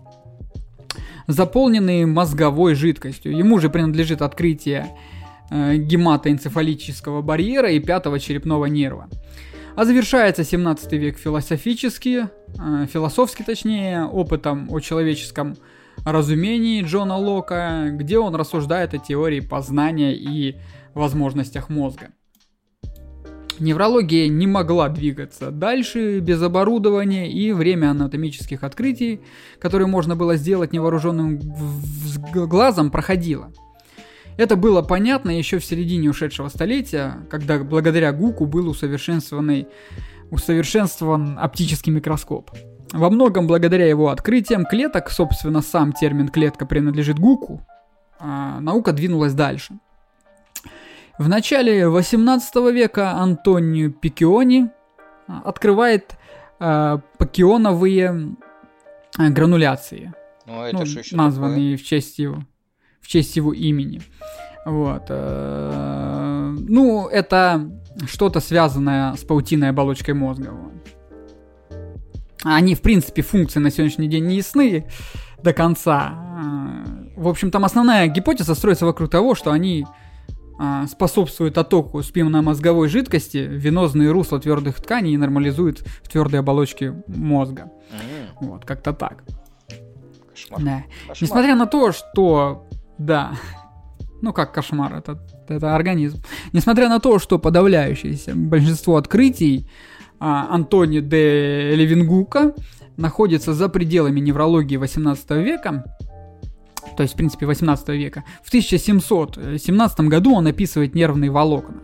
Заполненные мозговой жидкостью. Ему же принадлежит открытие э, гематоэнцефалического барьера и пятого черепного нерва. А завершается 17 век философически, э, философски точнее, опытом о человеческом разумении Джона Лока, где он рассуждает о теории познания и возможностях мозга. Неврология не могла двигаться дальше без оборудования и время анатомических открытий, которые можно было сделать невооруженным глазом, проходило. Это было понятно еще в середине ушедшего столетия, когда благодаря Гуку был усовершенствованный, усовершенствован оптический микроскоп. Во многом благодаря его открытиям клеток, собственно, сам термин клетка принадлежит Гуку, а наука двинулась дальше. В начале 18 века Антонио Пикиони а, открывает э, пакионовые грануляции, Ну, это ну, названные в честь его, в честь его имени. Вот. э, Ну, это что-то связанное с паутиной оболочкой мозга. Они, в принципе, функции на сегодняшний день не ясны до конца. Э, В общем, там основная гипотеза строится вокруг того, что они а, способствуют оттоку спинномозговой жидкости венозные русла твердых тканей и нормализуют в твердой оболочке мозга. М, Вот, как-то так. Кошмар. Да. Кошмар. Несмотря на то, что... Да. Ну как кошмар, это, это организм. Несмотря на то, что подавляющееся большинство открытий а, Антони де Левингука находится за пределами неврологии 18 века, то есть, в принципе, 18 века. В 1717 году он описывает нервные волокна.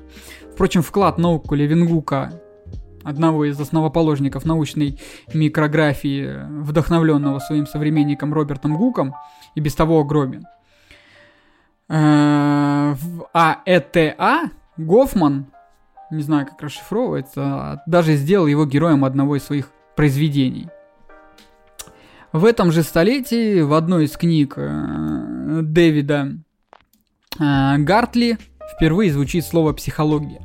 Впрочем, вклад науку Левингука, одного из основоположников научной микрографии, вдохновленного своим современником Робертом Гуком, и без того огромен. Э, в- А ЭТА Гофман, не знаю, как расшифровывается, даже сделал его героем одного из своих произведений. В этом же столетии в одной из книг э, Дэвида э, Гартли впервые звучит слово «психология».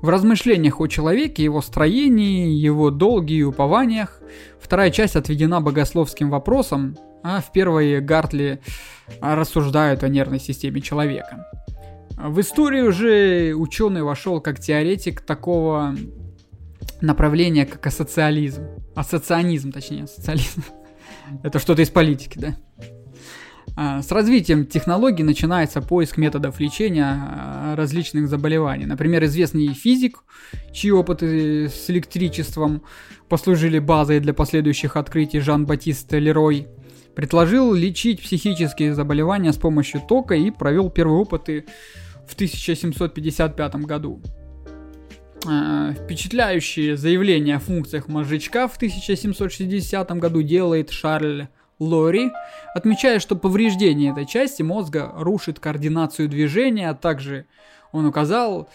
В размышлениях о человеке, его строении, его долге и упованиях вторая часть отведена богословским вопросам, а в первой Гартли а, рассуждают о нервной системе человека. В историю же ученый вошел как теоретик такого направления, как асоциализм. Ассоцианизм, точнее, социализм. Это что-то из политики, да? А, С развитием технологий начинается поиск методов лечения а, различных заболеваний. Например, известный физик, чьи опыты с электричеством послужили базой для последующих открытий Жан-Батист Лерой, предложил лечить психические заболевания с помощью тока и провел первые опыты в 1755 году. Э, Впечатляющие заявления о функциях мозжечка в 1760 году делает Шарль Лори, отмечая, что повреждение этой части мозга рушит координацию движения, а также он указал,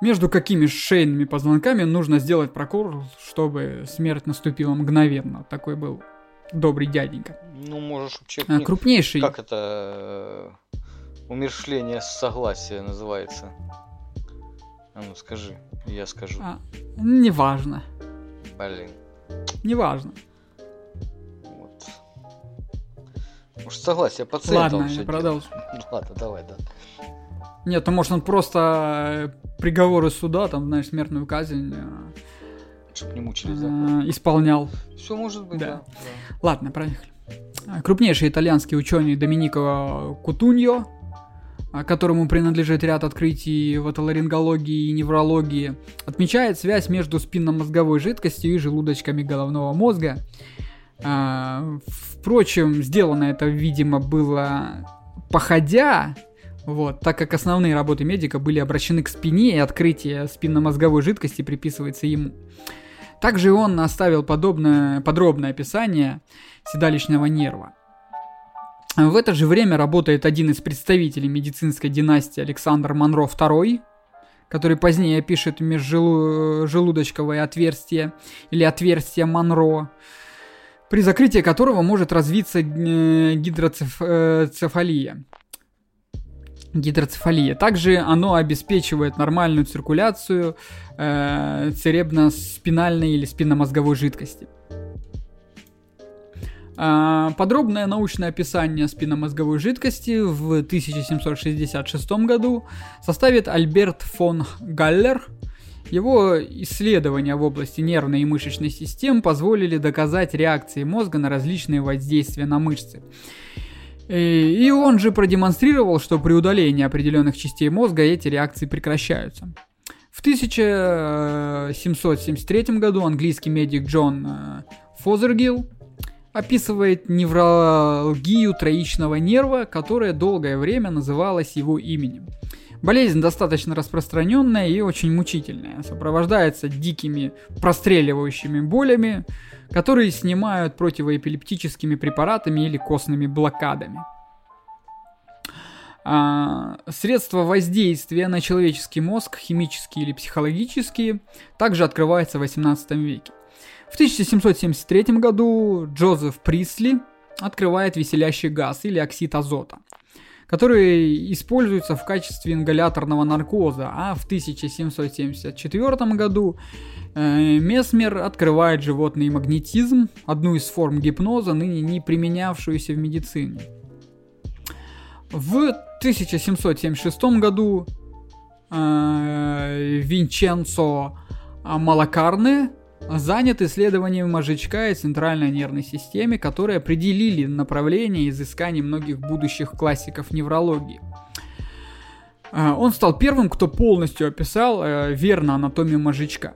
между какими шейными позвонками нужно сделать прокол, чтобы смерть наступила мгновенно. Такой был добрый дяденька. Ну, можешь А, чекнуть. Крупнейший... Как это э, умершление согласия называется? А ну скажи, я скажу. А, неважно. Блин, Неважно. вот. Может согласие пациента Ладно, я продолжу. делает. Ладно, давай, да. Нет, ну может он просто э, приговоры суда, там, знаешь, смертную казнь э, Чтоб не мучились, да? исполнял. Все может быть, Да. да. да. Ладно, проехали. А, Крупнейший итальянский ученый Доминико Кутуньо, а, которому принадлежит ряд открытий в отоларингологии и неврологии, отмечает связь между спинномозговой жидкостью и желудочками головного мозга. А, Впрочем, сделано это, видимо, было походя, вот, так как основные работы медика были обращены к спине, и открытие спинномозговой жидкости приписывается ему. Также он оставил подобное, подробное описание седалищного нерва. В это же время работает один из представителей медицинской династии Александр Монро II, который позднее пишет межжелудочковое отверстие или отверстие Монро, при закрытии которого может развиться э, гидроцефалия. Гидроцефалия. Также оно обеспечивает нормальную циркуляцию э, церебно-спинальной или спинномозговой жидкости. А, Подробное научное описание спинномозговой жидкости в 1766 году составит Альберт фон Галлер. Его исследования в области нервной и мышечной систем позволили доказать реакции мозга на различные воздействия на мышцы. И и он же продемонстрировал, что при удалении определенных частей мозга эти реакции прекращаются. В 1773 году английский медик Джон э, Фозергилл описывает невралгию троичного нерва, которая долгое время называлась его именем. Болезнь достаточно распространенная и очень мучительная, сопровождается дикими простреливающими болями, которые снимают противоэпилептическими препаратами или костными блокадами. А, средства воздействия на человеческий мозг, химические или психологические, также открываются в 18 веке. В 1773 году Джозеф Присли открывает веселящий газ или оксид азота, который используется в качестве ингаляторного наркоза, а в 1774 году Месмер открывает животный магнетизм, одну из форм гипноза, ныне не применявшуюся в медицине. В 1776 году э, Винченцо Малакарне занят исследованием мозжечка и центральной нервной системы, которые определили направление изысканий многих будущих классиков неврологии. Э, он стал первым, кто полностью описал э, верно анатомию мозжечка.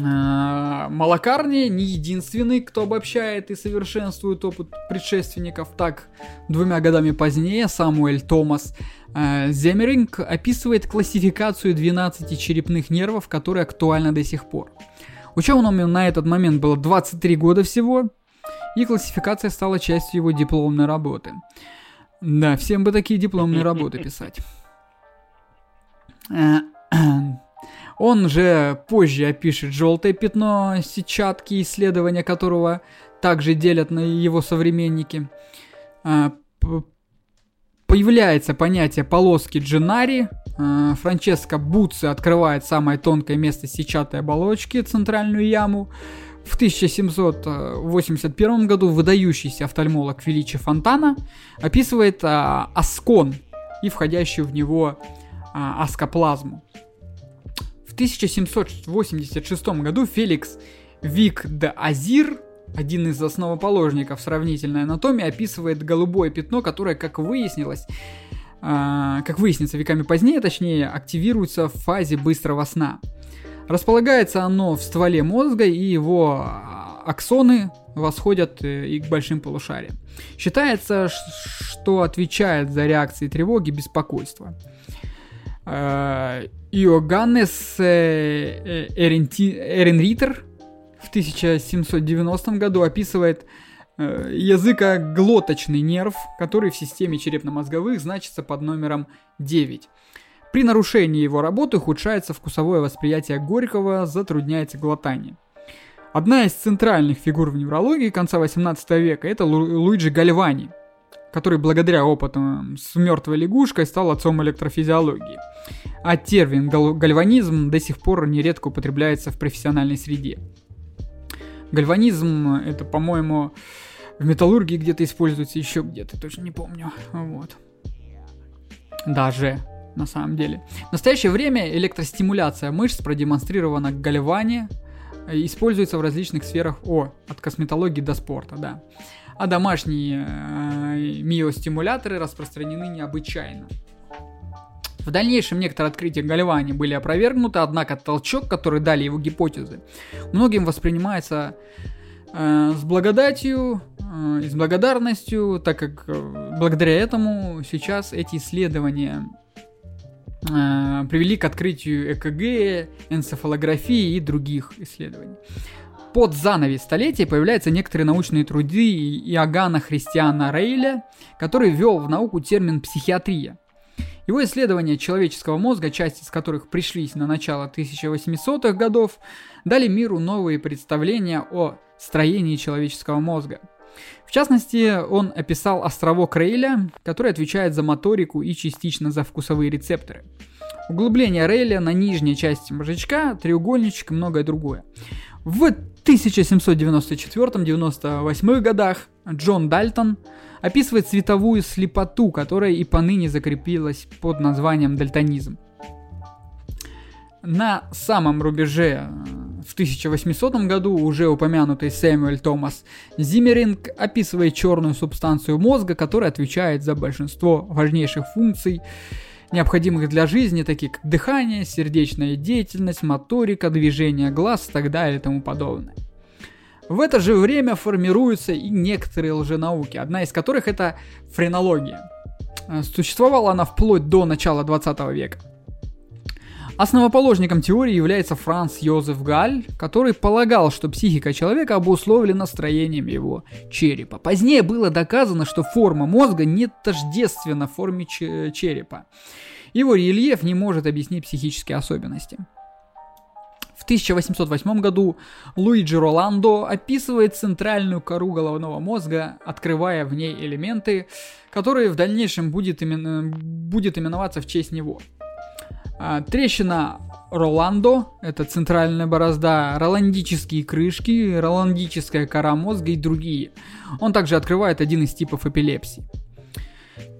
Э, Малакарни не единственный, кто обобщает и совершенствует опыт предшественников. Так, двумя годами позднее Самуэль Томас э, Земеринг описывает классификацию 12 черепных нервов, которая актуальна до сих пор. Ученому на этот момент было 23 года всего, и классификация стала частью его дипломной работы. Да, всем бы такие дипломные работы писать. Он же позже опишет желтое пятно сетчатки, исследования которого также делят на его современники. А, появляется понятие полоски Дженари. А, Франческо Буци открывает самое тонкое место сетчатой оболочки, центральную яму. В 1781 году выдающийся офтальмолог Феличи Фонтана описывает а, аскон и входящую в него а, аскоплазму. В 1786 году Феликс Вик де Азир, один из основоположников сравнительной анатомии, описывает голубое пятно, которое, как выяснилось, э, как выяснится веками позднее, точнее, активируется в фазе быстрого сна. Располагается оно в стволе мозга, и его аксоны восходят э, и к большим полушариям. Считается, что отвечает за реакции тревоги беспокойства. Э, Иоганнес э, э, Эренритер в 1790 году описывает языкоглоточный нерв, который в системе черепно-мозговых значится под номером 9. При нарушении его работы ухудшается вкусовое восприятие горького, затрудняется глотание. Одна из центральных фигур в неврологии конца 18 века это Лу- Луиджи Гальвани – который благодаря опыту с мертвой лягушкой стал отцом электрофизиологии. А термин гальванизм до сих пор нередко употребляется в профессиональной среде. Гальванизм это, по-моему, в металлургии где-то используется еще где-то, точно не помню. Вот. Даже на самом деле. В настоящее время электростимуляция мышц продемонстрирована в Гальване, используется в различных сферах, о, от косметологии до спорта, да а домашние э, миостимуляторы распространены необычайно. В дальнейшем некоторые открытия Гальвани были опровергнуты, однако толчок, который дали его гипотезы, многим воспринимается э, с благодатью э, и с благодарностью, так как э, благодаря этому сейчас эти исследования э, привели к открытию ЭКГ, энцефалографии и других исследований под занавес столетия появляются некоторые научные труды Иоганна Христиана Рейля, который ввел в науку термин психиатрия. Его исследования человеческого мозга, части из которых пришлись на начало 1800-х годов, дали миру новые представления о строении человеческого мозга. В частности, он описал островок Рейля, который отвечает за моторику и частично за вкусовые рецепторы. Углубление Рейля на нижней части мозжечка, треугольничек и многое другое. В 1794-98 годах Джон Дальтон описывает световую слепоту, которая и поныне закрепилась под названием дальтонизм. На самом рубеже э, в 1800 году уже упомянутый Сэмюэль Томас Зиммеринг описывает черную субстанцию мозга, которая отвечает за большинство важнейших функций необходимых для жизни, такие как дыхание, сердечная деятельность, моторика, движение глаз и так далее и тому подобное. В это же время формируются и некоторые лженауки, одна из которых это френология. Э, существовала она вплоть до начала 20 века. Основоположником теории является Франц Йозеф Галь, который полагал, что психика человека обусловлена строением его черепа. Позднее было доказано, что форма мозга не тождественна форме черепа. Его рельеф не может объяснить психические особенности. В 1808 году Луиджи Роландо описывает центральную кору головного мозга, открывая в ней элементы, которые в дальнейшем будет, имен... будет именоваться в честь него. А, трещина Роландо, это центральная борозда, роландические крышки, роландическая кора мозга и другие. Он также открывает один из типов эпилепсии.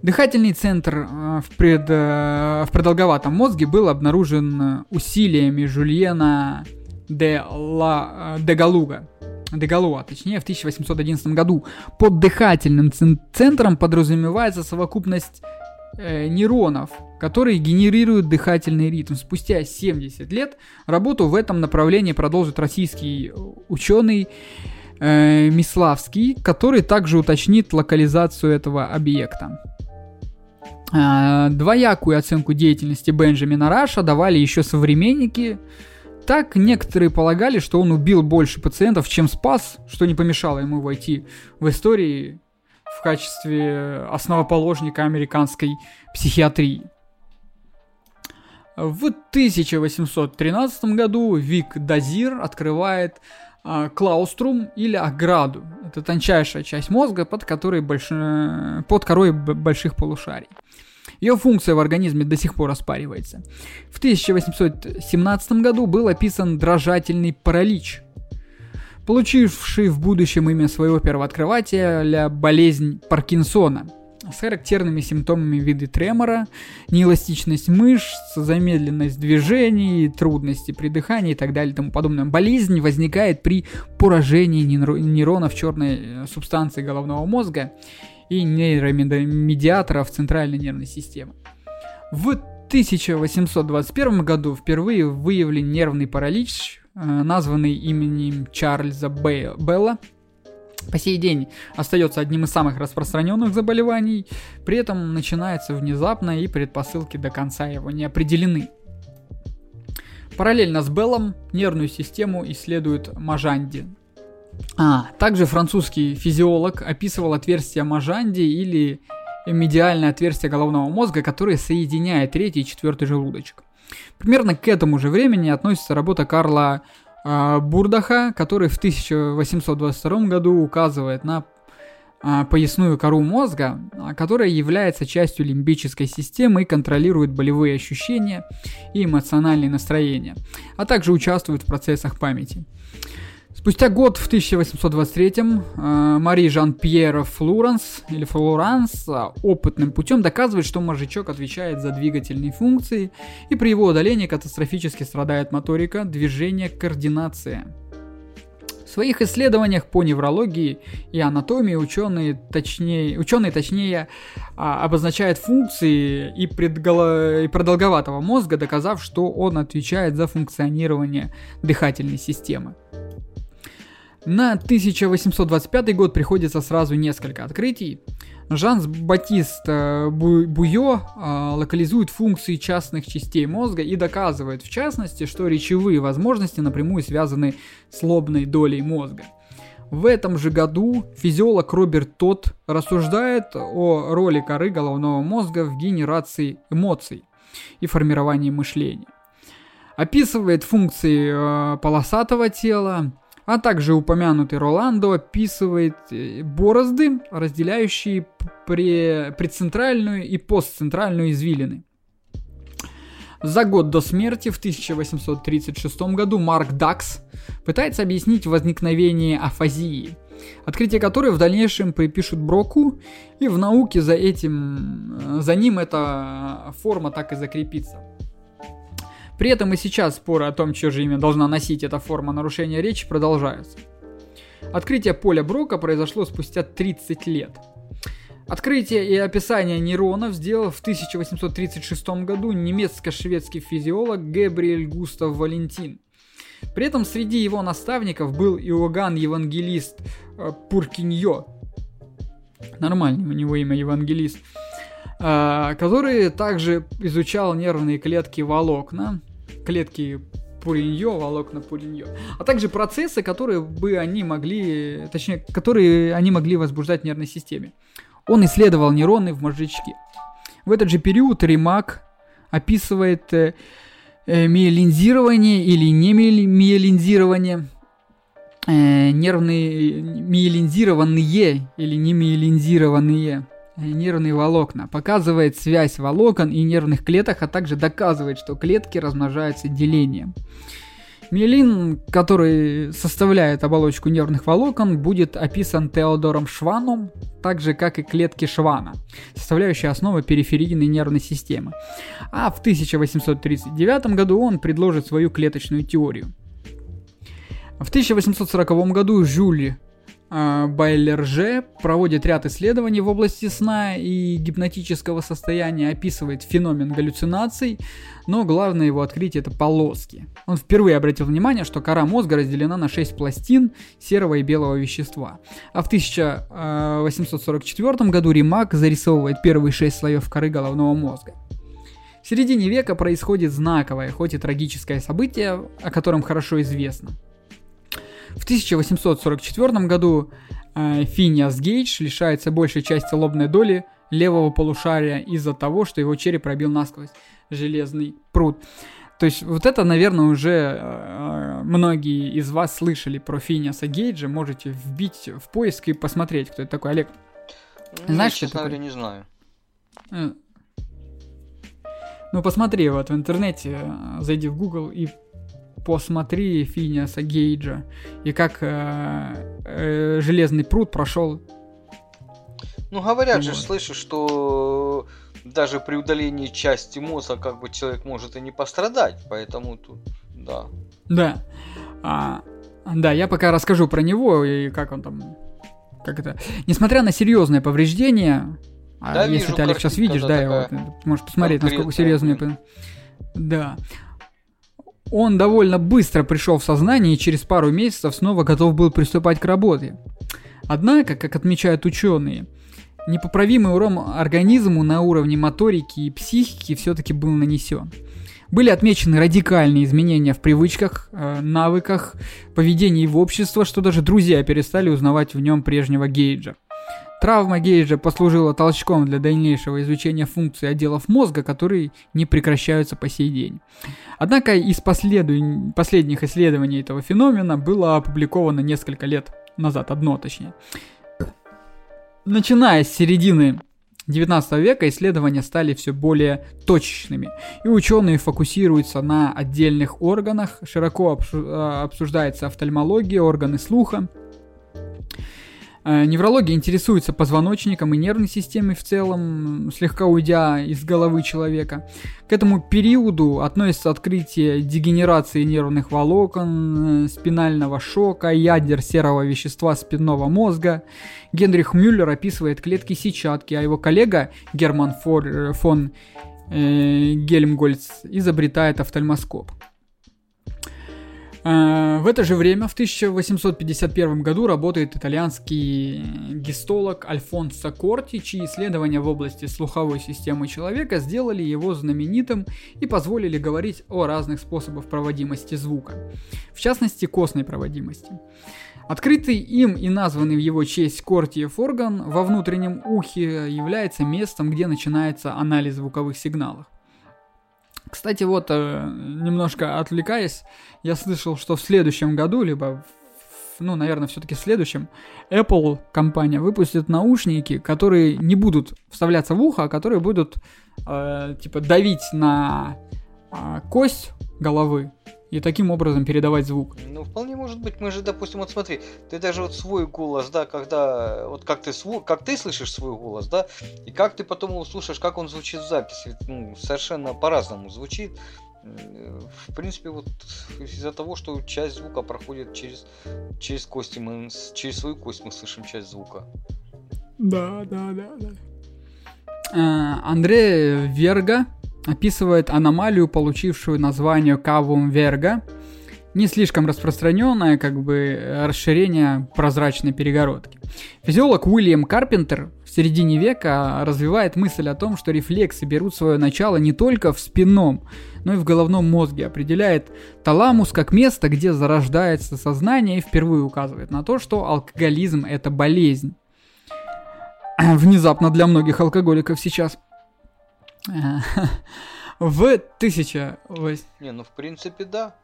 Дыхательный центр э, в, пред, э, в продолговатом мозге был обнаружен усилиями Жульена де, Ла, де Галуга. Де Галуа, точнее, в 1811 году. Под дыхательным центром подразумевается совокупность э, нейронов, которые генерируют дыхательный ритм. Спустя 70 лет работу в этом направлении продолжит российский ученый э, Миславский, который также уточнит локализацию этого объекта. Э, двоякую оценку деятельности Бенджамина Раша давали еще современники. Так некоторые полагали, что он убил больше пациентов, чем спас, что не помешало ему войти в истории в качестве основоположника американской психиатрии. В 1813 году Вик Дазир открывает а, клауструм или ограду. Это тончайшая часть мозга, под, которой больш... под корой больших полушарий. Ее функция в организме до сих пор оспаривается. В 1817 году был описан дрожательный паралич, получивший в будущем имя своего первооткрывателя болезнь Паркинсона – с характерными симптомами виды тремора, неэластичность мышц, замедленность движений, трудности при дыхании и так далее и тому подобное. Болезнь возникает при поражении нейронов черной э, субстанции головного мозга и нейромедиаторов центральной нервной системы. В 1821 году впервые выявлен нервный паралич, названный именем Чарльза Белла, по сей день остается одним из самых распространенных заболеваний, при этом начинается внезапно и предпосылки до конца его не определены. Параллельно с Беллом нервную систему исследует Мажанди. А, также французский физиолог описывал отверстие Мажанди или медиальное отверстие головного мозга, которое соединяет третий и четвертый желудочек. Примерно к этому же времени относится работа Карла а, Бурдаха, который в 1822 году указывает на а, поясную кору мозга, а, которая является частью лимбической системы и контролирует болевые ощущения и эмоциональные настроения, а также участвует в процессах памяти. Спустя год, в 1823-м, э, Мари Жан-Пьер Флоранс, или Флоранс, э, опытным путем доказывает, что мозжечок отвечает за двигательные функции, и при его удалении катастрофически страдает моторика, движение, координация. В своих исследованиях по неврологии и анатомии ученые точнее, ученые точнее а, обозначают функции и, предголо... и продолговатого мозга, доказав, что он отвечает за функционирование дыхательной системы. На 1825 год приходится сразу несколько открытий. Жан-Батист э, Буйо э, локализует функции частных частей мозга и доказывает, в частности, что речевые возможности напрямую связаны с лобной долей мозга. В этом же году физиолог Роберт Тот рассуждает о роли коры головного мозга в генерации эмоций и формировании мышления. Описывает функции э, полосатого тела, а также упомянутый Роландо описывает э, борозды, разделяющие пре- предцентральную и постцентральную извилины. За год до смерти в 1836 году Марк Дакс пытается объяснить возникновение афазии, открытие которой в дальнейшем припишут Броку, и в науке за этим, э, за ним эта форма так и закрепится. При этом и сейчас споры о том, чье же имя должна носить эта форма нарушения речи, продолжаются. Открытие поля Брока произошло спустя 30 лет. Открытие и описание нейронов сделал в 1836 году немецко-шведский физиолог Габриэль Густав Валентин. При этом среди его наставников был Иоганн-евангелист э, Пуркиньо. Нормальное у него имя евангелист. Э, который также изучал нервные клетки волокна. Клетки Пуриньо, волокна Пуриньо, а также процессы, которые бы они могли, точнее, которые они могли возбуждать в нервной системе. Он исследовал нейроны в мозжечке. В этот же период Римак описывает э, э, миелинзирование или не миелинзирование, э, нервные миелинзированные или не миелинзированные нервные волокна, показывает связь волокон и нервных клеток, а также доказывает, что клетки размножаются делением. Миелин, который составляет оболочку нервных волокон, будет описан Теодором Шваном, так же как и клетки Швана, составляющие основу периферийной нервной системы. А в 1839 году он предложит свою клеточную теорию. В 1840 году Жюли а, Байлерже проводит ряд исследований в области сна и гипнотического состояния, описывает феномен галлюцинаций, но главное его открытие это полоски. Он впервые обратил внимание, что кора мозга разделена на 6 пластин серого и белого вещества. А в 1844 году Римак зарисовывает первые 6 слоев коры головного мозга. В середине века происходит знаковое, хоть и трагическое событие, о котором хорошо известно – в 1844 году э, Финиас Гейдж лишается большей части лобной доли левого полушария из-за того, что его череп пробил насквозь железный пруд. То есть вот это, наверное, уже э, многие из вас слышали про Финиаса Гейджа. Можете вбить в поиск и посмотреть, кто это такой. Олег, ну, знаешь, честно говоря, не знаю. Э, ну, посмотри вот в интернете, зайди в Google и посмотри Финиаса Гейджа и как э, э, Железный пруд прошел. Ну, говорят вот. же, слышишь, что даже при удалении части мозга как бы человек может и не пострадать, поэтому тут, да. Да. А, да, я пока расскажу про него и как он там, как это. Несмотря на серьезное повреждение, а да, если ты, Олег, сейчас видишь, да, вот, можешь посмотреть, насколько серьезные. Да. Он довольно быстро пришел в сознание и через пару месяцев снова готов был приступать к работе. Однако, как отмечают ученые, непоправимый урон организму на уровне моторики и психики все-таки был нанесен. Были отмечены радикальные изменения в привычках, э, навыках, поведении в обществе, что даже друзья перестали узнавать в нем прежнего Гейджа. Травма Гейджа послужила толчком для дальнейшего изучения функций отделов мозга, которые не прекращаются по сей день. Однако из последу... последних исследований этого феномена было опубликовано несколько лет назад, одно точнее. Начиная с середины 19 века исследования стали все более точечными, и ученые фокусируются на отдельных органах, широко обсуждается офтальмология, органы слуха, неврология интересуется позвоночником и нервной системой в целом, слегка уйдя из головы человека. К этому периоду относится открытие дегенерации нервных волокон, э, спинального шока, ядер серого вещества спинного мозга. Генрих Мюллер описывает клетки сетчатки, а его коллега Герман Фор, фон э, Гельмгольц изобретает офтальмоскоп. Э, в это же время, в 1851 году, работает итальянский гистолог Альфонсо Корти, чьи исследования в области слуховой системы человека сделали его знаменитым и позволили говорить о разных способах проводимости звука, в частности костной проводимости. Открытый им и названный в его честь Кортиев орган во внутреннем ухе является местом, где начинается анализ звуковых сигналов. Кстати, вот, э, немножко отвлекаясь, я слышал, что в следующем году, либо, ну, наверное, все-таки в следующем, Apple компания выпустит наушники, которые не будут вставляться в ухо, а которые будут, э, типа, давить на э, кость головы и таким образом передавать звук. Ну, вполне может быть. Мы же, допустим, вот смотри, ты даже вот свой голос, да, когда, вот как ты, свой, как ты слышишь свой голос, да, и как ты потом его слушаешь, как он звучит в записи, ну, совершенно по-разному звучит. В принципе, вот из-за того, что часть звука проходит через, через кости, мы, через свою кость мы слышим часть звука. Да, да, да, да. А, Верга описывает аномалию, получившую название Кавум Верга, не слишком распространенное как бы расширение прозрачной перегородки. Физиолог Уильям Карпентер в середине века развивает мысль о том, что рефлексы берут свое начало не только в спинном, но и в головном мозге, определяет таламус как место, где зарождается сознание и впервые указывает на то, что алкоголизм это болезнь. Внезапно для многих алкоголиков сейчас. В тысяча... Не, ну в принципе да.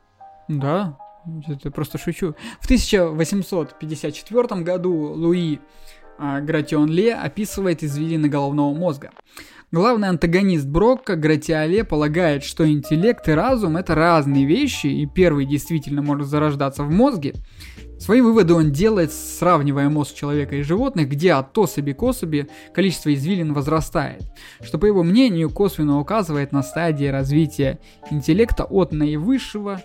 Да, это просто шучу. В 1854 году Луи а, Гратион Ле описывает извилины головного мозга. Главный антагонист Брокка, Гратиоле, полагает, что интеллект и разум это разные вещи, и первый действительно может зарождаться в мозге. Свои выводы он делает, сравнивая мозг человека и животных, где от особи к особи количество извилин возрастает, что, по его мнению, косвенно указывает на стадии развития интеллекта от наивысшего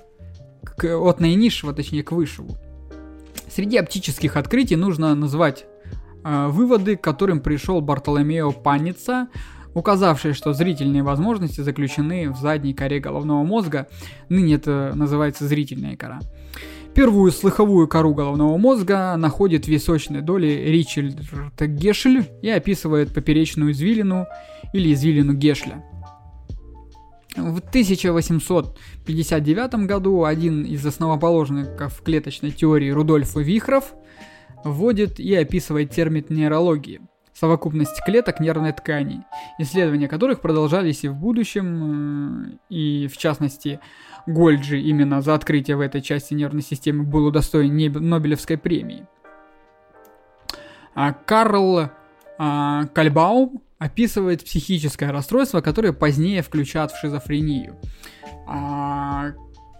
к, от наинизшего, точнее, к высшему. Среди оптических открытий нужно назвать э, выводы, к которым пришел Бартоломео Паница, указавший, что зрительные возможности заключены в задней коре головного мозга, ныне это называется зрительная кора. Первую слыховую кору головного мозга находит в височной доле Ричард Гешль и описывает поперечную извилину или извилину Гешля. В 1859 году один из основоположников клеточной теории Рудольф Вихров вводит и описывает термин нейрологии – совокупность клеток нервной ткани, исследования которых продолжались и в будущем, э, и в частности Гольджи именно за открытие в этой части нервной системы был удостоен Нобелевской премии. А Карл а, Кальбаум описывает психическое расстройство, которое позднее включат в шизофрению.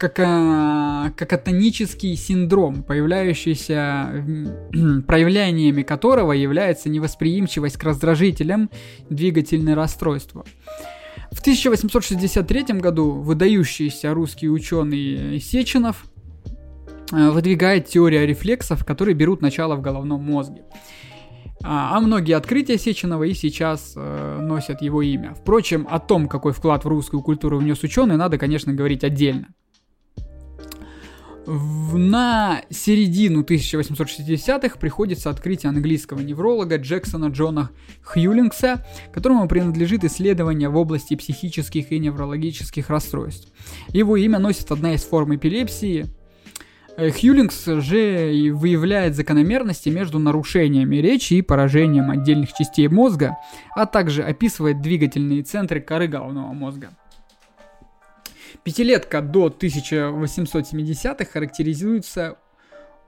Как, а, кататонический синдром, появляющийся, проявлениями которого является невосприимчивость к раздражителям, двигательное расстройство. В 1863 году выдающийся русский ученый Сеченов э, выдвигает теорию рефлексов, которые берут начало в головном мозге. А, а многие открытия Сеченова и сейчас э, носят его имя. Впрочем, о том, какой вклад в русскую культуру внес ученый, надо, конечно, говорить отдельно. На середину 1860-х приходится открытие английского невролога Джексона Джона Хьюлингса, которому принадлежит исследование в области психических и неврологических расстройств. Его имя носит одна из форм эпилепсии Э, Хьюлингс же выявляет закономерности между нарушениями речи и поражением отдельных частей мозга, а также описывает двигательные центры коры головного мозга. Пятилетка до 1870-х характеризуется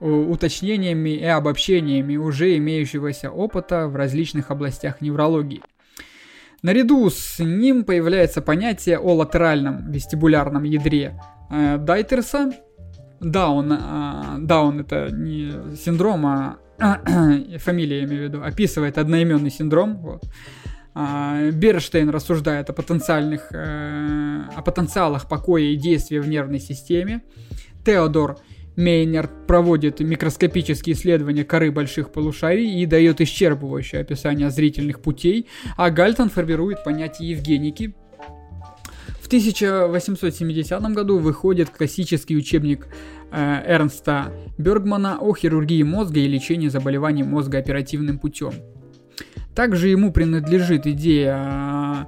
э, уточнениями и обобщениями уже имеющегося опыта в различных областях неврологии. Наряду с ним появляется понятие о латеральном вестибулярном ядре э, Дайтерса, Даун, а, Даун это не синдром, а фамилия, я имею в виду, описывает одноименный синдром. Вот. Берштейн рассуждает о потенциальных, э, о потенциалах покоя и действия в нервной системе. Теодор Мейнер проводит микроскопические исследования коры больших полушарий и дает исчерпывающее описание зрительных путей, а Гальтон формирует понятие Евгеники, в 1870 году выходит классический учебник э, Эрнста Бергмана о хирургии мозга и лечении заболеваний мозга оперативным путем. Также ему принадлежит идея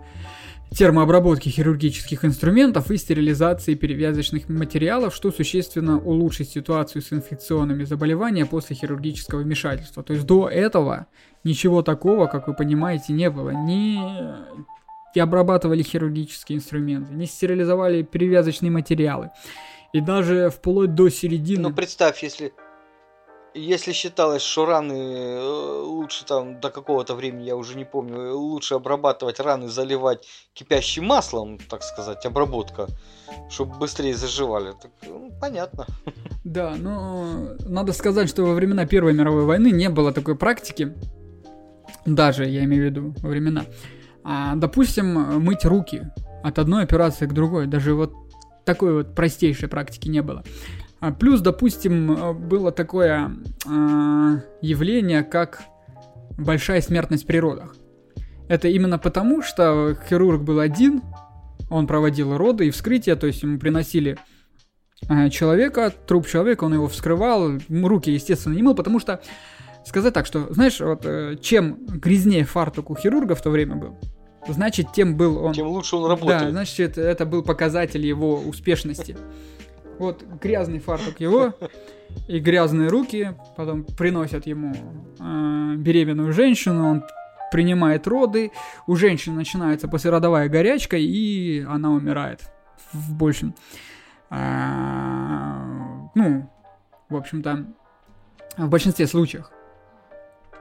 э, термообработки хирургических инструментов и стерилизации перевязочных материалов, что существенно улучшит ситуацию с инфекционными заболеваниями после хирургического вмешательства. То есть до этого ничего такого, как вы понимаете, не было. Ни не обрабатывали хирургические инструменты, не стерилизовали перевязочные материалы. И даже вплоть до середины... Ну, представь, если если считалось, что раны э, лучше там до какого-то времени, я уже не помню, лучше обрабатывать раны, заливать кипящим маслом, так сказать, обработка, чтобы быстрее заживали. Так, ну, понятно. Да, но надо сказать, что во времена Первой мировой войны не было такой практики. Даже, я имею в виду, во времена. А, допустим, мыть руки от одной операции к другой. Даже вот такой вот простейшей практики не было. А, плюс, допустим, было такое а, явление, как большая смертность при родах. Это именно потому, что хирург был один, он проводил роды и вскрытие, то есть ему приносили э, человека, труп человека, он его вскрывал, руки, естественно, не мыл, потому что сказать так, что, знаешь, вот э, чем грязнее фартук у хирурга в то время был, значит, тем был он... Тем лучше он работает. Да, значит, это, это был показатель его успешности. Вот грязный фартук его и грязные руки, потом приносят ему э, беременную женщину, он принимает роды, у женщины начинается послеродовая горячка, и она умирает в большем. А, ну, в общем-то, в большинстве случаев.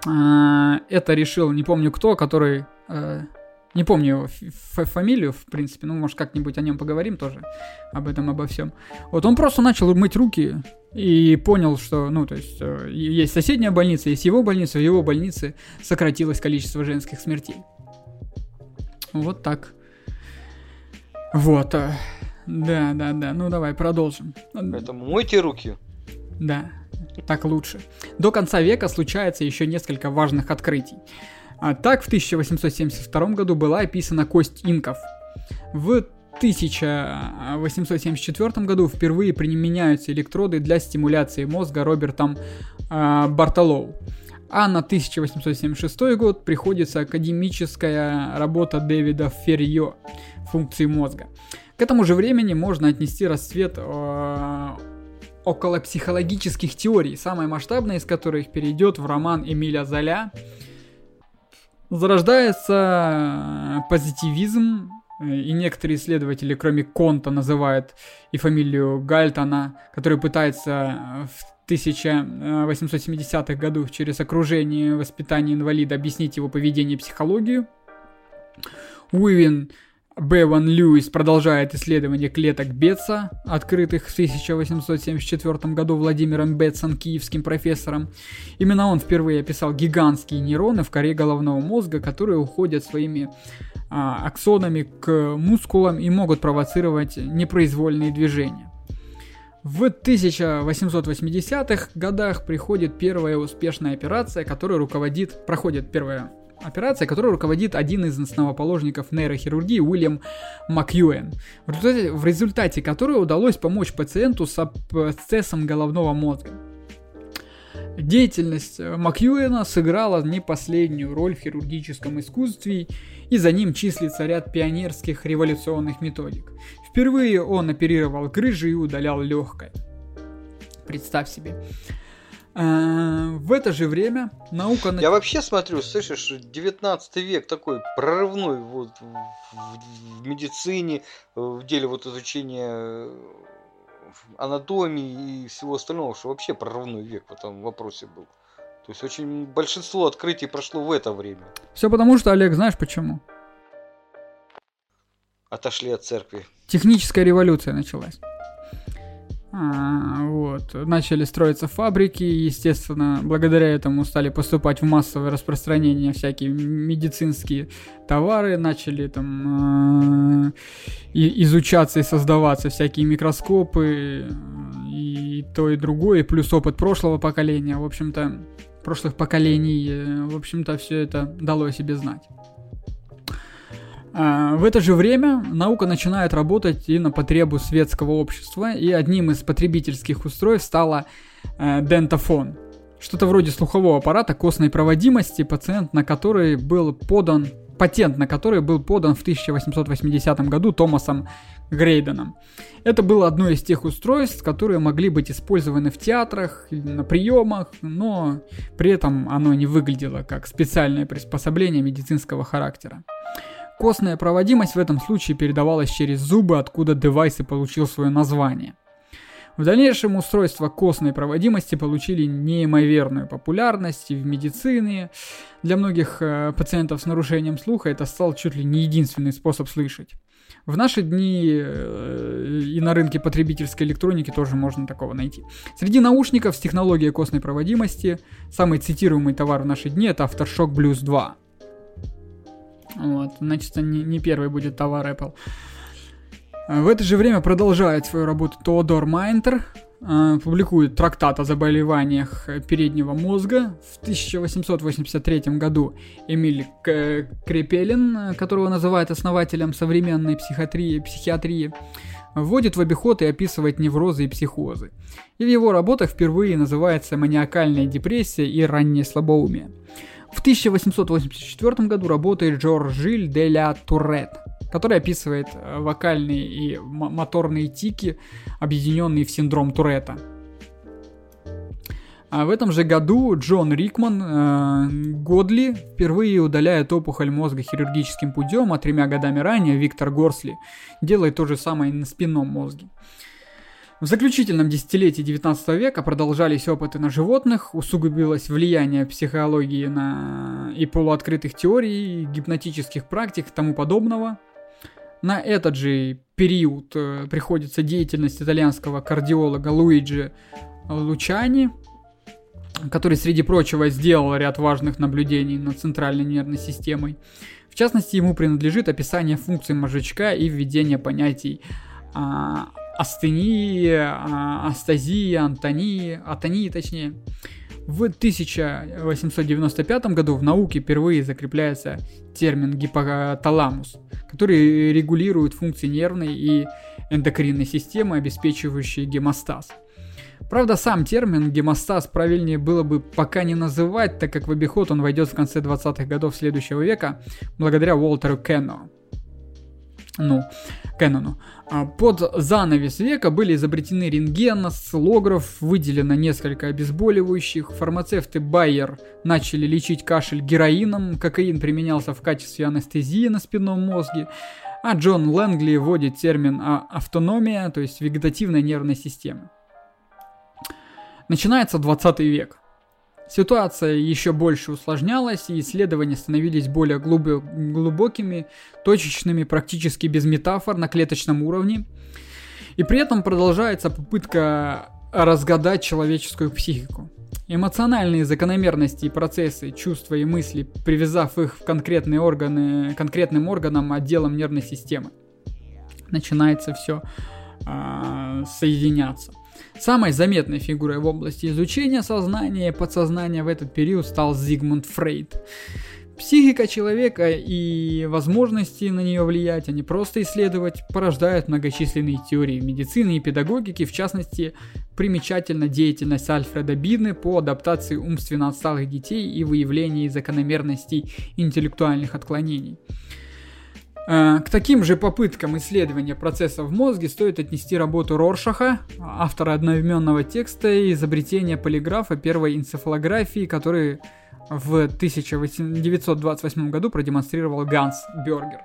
А, это решил, не помню кто, который... А, не помню его фамилию, в принципе, ну, может, как-нибудь о нем поговорим тоже, об этом, обо всем. Вот он просто начал мыть руки и понял, что, ну, то есть, э, есть соседняя больница, есть его больница, в его больнице сократилось количество женских смертей. Вот так. Вот. Э, да, да, да. Ну, давай, продолжим. Поэтому мойте руки. Да, так лучше. До конца века случается еще несколько важных открытий. А так, в 1872 году была описана кость инков. В 1874 году впервые применяются электроды для стимуляции мозга Робертом э, Бартолоу. А на 1876 год приходится академическая работа Дэвида Феррио «Функции мозга». К этому же времени можно отнести расцвет э, около психологических теорий, самая масштабная из которых перейдет в роман Эмиля Золя – Зарождается э, позитивизм, э, и некоторые исследователи, кроме Конта, называют и фамилию Гальтона, который пытается э, в 1870-х годах через окружение воспитание инвалида объяснить его поведение и психологию. Уивин Беван Льюис продолжает исследование клеток Бетса, открытых в 1874 году Владимиром Бетсом, киевским профессором. Именно он впервые описал гигантские нейроны в коре головного мозга, которые уходят своими а, аксонами к мускулам и могут провоцировать непроизвольные движения. В 1880-х годах приходит первая успешная операция, которая руководит, проходит первая операция, которой руководит один из основоположников нейрохирургии Уильям Макьюэн, в результате, в результате которой удалось помочь пациенту с абсцессом головного мозга. Деятельность Макьюэна сыграла не последнюю роль в хирургическом искусстве, и за ним числится ряд пионерских революционных методик. Впервые он оперировал грыжи и удалял легкое. Представь себе. Э, в это же время наука... Я вообще смотрю, слышишь, 19 век такой прорывной вот в, в медицине, в деле вот изучения э, анатомии и всего остального, что вообще прорывной век в этом вопросе был. То есть очень большинство открытий прошло в это время. Все потому, что, Олег, знаешь почему? Отошли от церкви. Техническая революция началась. А, вот. Начали строиться фабрики, естественно, благодаря этому стали поступать в массовое распространение всякие медицинские товары, начали там и, изучаться и создаваться всякие микроскопы и то и другое, плюс опыт прошлого поколения, в общем-то, прошлых поколений, э, в общем-то, все это дало о себе знать. А, в это же время наука начинает работать и на потребу светского общества, и одним из потребительских устройств стала э, дентофон. Что-то вроде слухового аппарата костной проводимости, пациент на который был подан, патент на который был подан в 1880 году Томасом Грейденом. Это было одно из тех устройств, которые могли быть использованы в театрах, на приемах, но при этом оно не выглядело как специальное приспособление медицинского характера. Костная проводимость в этом случае передавалась через зубы, откуда девайс и получил свое название. В дальнейшем устройства костной проводимости получили неимоверную популярность и в медицине. Для многих э, пациентов с нарушением слуха это стал чуть ли не единственный способ слышать. В наши дни э, и на рынке потребительской электроники тоже можно такого найти. Среди наушников с технологией костной проводимости самый цитируемый товар в наши дни это Aftershock Blues 2. Вот, значит, не, не первый будет товар Apple. В это же время продолжает свою работу Теодор Майнтер, э, публикует трактат о заболеваниях переднего мозга. В 1883 году Эмиль Крепелин, которого называют основателем современной психиатрии, психиатрии вводит в обиход и описывает неврозы и психозы. И в его работах впервые называется маниакальная депрессия и раннее слабоумие. В 1884 году работает Жорж Жиль де ля Турет, который описывает э, вокальные и моторные тики, объединенные в синдром Туретта. А в этом же году Джон Рикман э, Годли впервые удаляет опухоль мозга хирургическим путем, а тремя годами ранее Виктор Горсли делает то же самое на спинном мозге. В заключительном десятилетии 19 века продолжались опыты на животных, усугубилось влияние психологии на... и полуоткрытых теорий, гипнотических практик и тому подобного. На этот же период э, приходится деятельность итальянского кардиолога Луиджи Лучани, который, среди прочего, сделал ряд важных наблюдений над центральной нервной системой. В частности, ему принадлежит описание функций мозжечка и введение понятий а, астении, а, астазии, антонии, атонии точнее. В 1895 году в науке впервые закрепляется термин гипоталамус, который регулирует функции нервной и эндокринной системы, обеспечивающие гемостаз. Правда, сам термин гемостаз правильнее было бы пока не называть, так как в обиход он войдет в конце 20-х годов следующего века, благодаря Уолтеру Кенну. Ну, Кэнону. А, под занавес века были изобретены рентген, слограф, выделено несколько обезболивающих, фармацевты Байер начали лечить кашель героином, кокаин применялся в качестве анестезии на спинном мозге, а Джон Лэнгли вводит термин а, автономия, то есть вегетативная нервная система. Начинается 20 век. Ситуация еще больше усложнялась, и исследования становились более глубокими, точечными, практически без метафор на клеточном уровне. И при этом продолжается попытка разгадать человеческую психику. Эмоциональные закономерности и процессы, чувства и мысли, привязав их в конкретные органы, конкретным органам, отделам нервной системы. Начинается все э, а, соединяться. Самой заметной фигурой в области изучения сознания и подсознания в этот период стал Зигмунд Фрейд. Психика человека и возможности на нее влиять, а не просто исследовать, порождают многочисленные теории медицины и педагогики, в частности, примечательна деятельность Альфреда Бидны по адаптации умственно отсталых детей и выявлении закономерностей интеллектуальных отклонений. Э, к таким же попыткам исследования процесса в мозге стоит отнести работу Роршаха, автора одноименного текста и изобретения полиграфа первой энцефалографии, который в 1928 году продемонстрировал Ганс Бергер.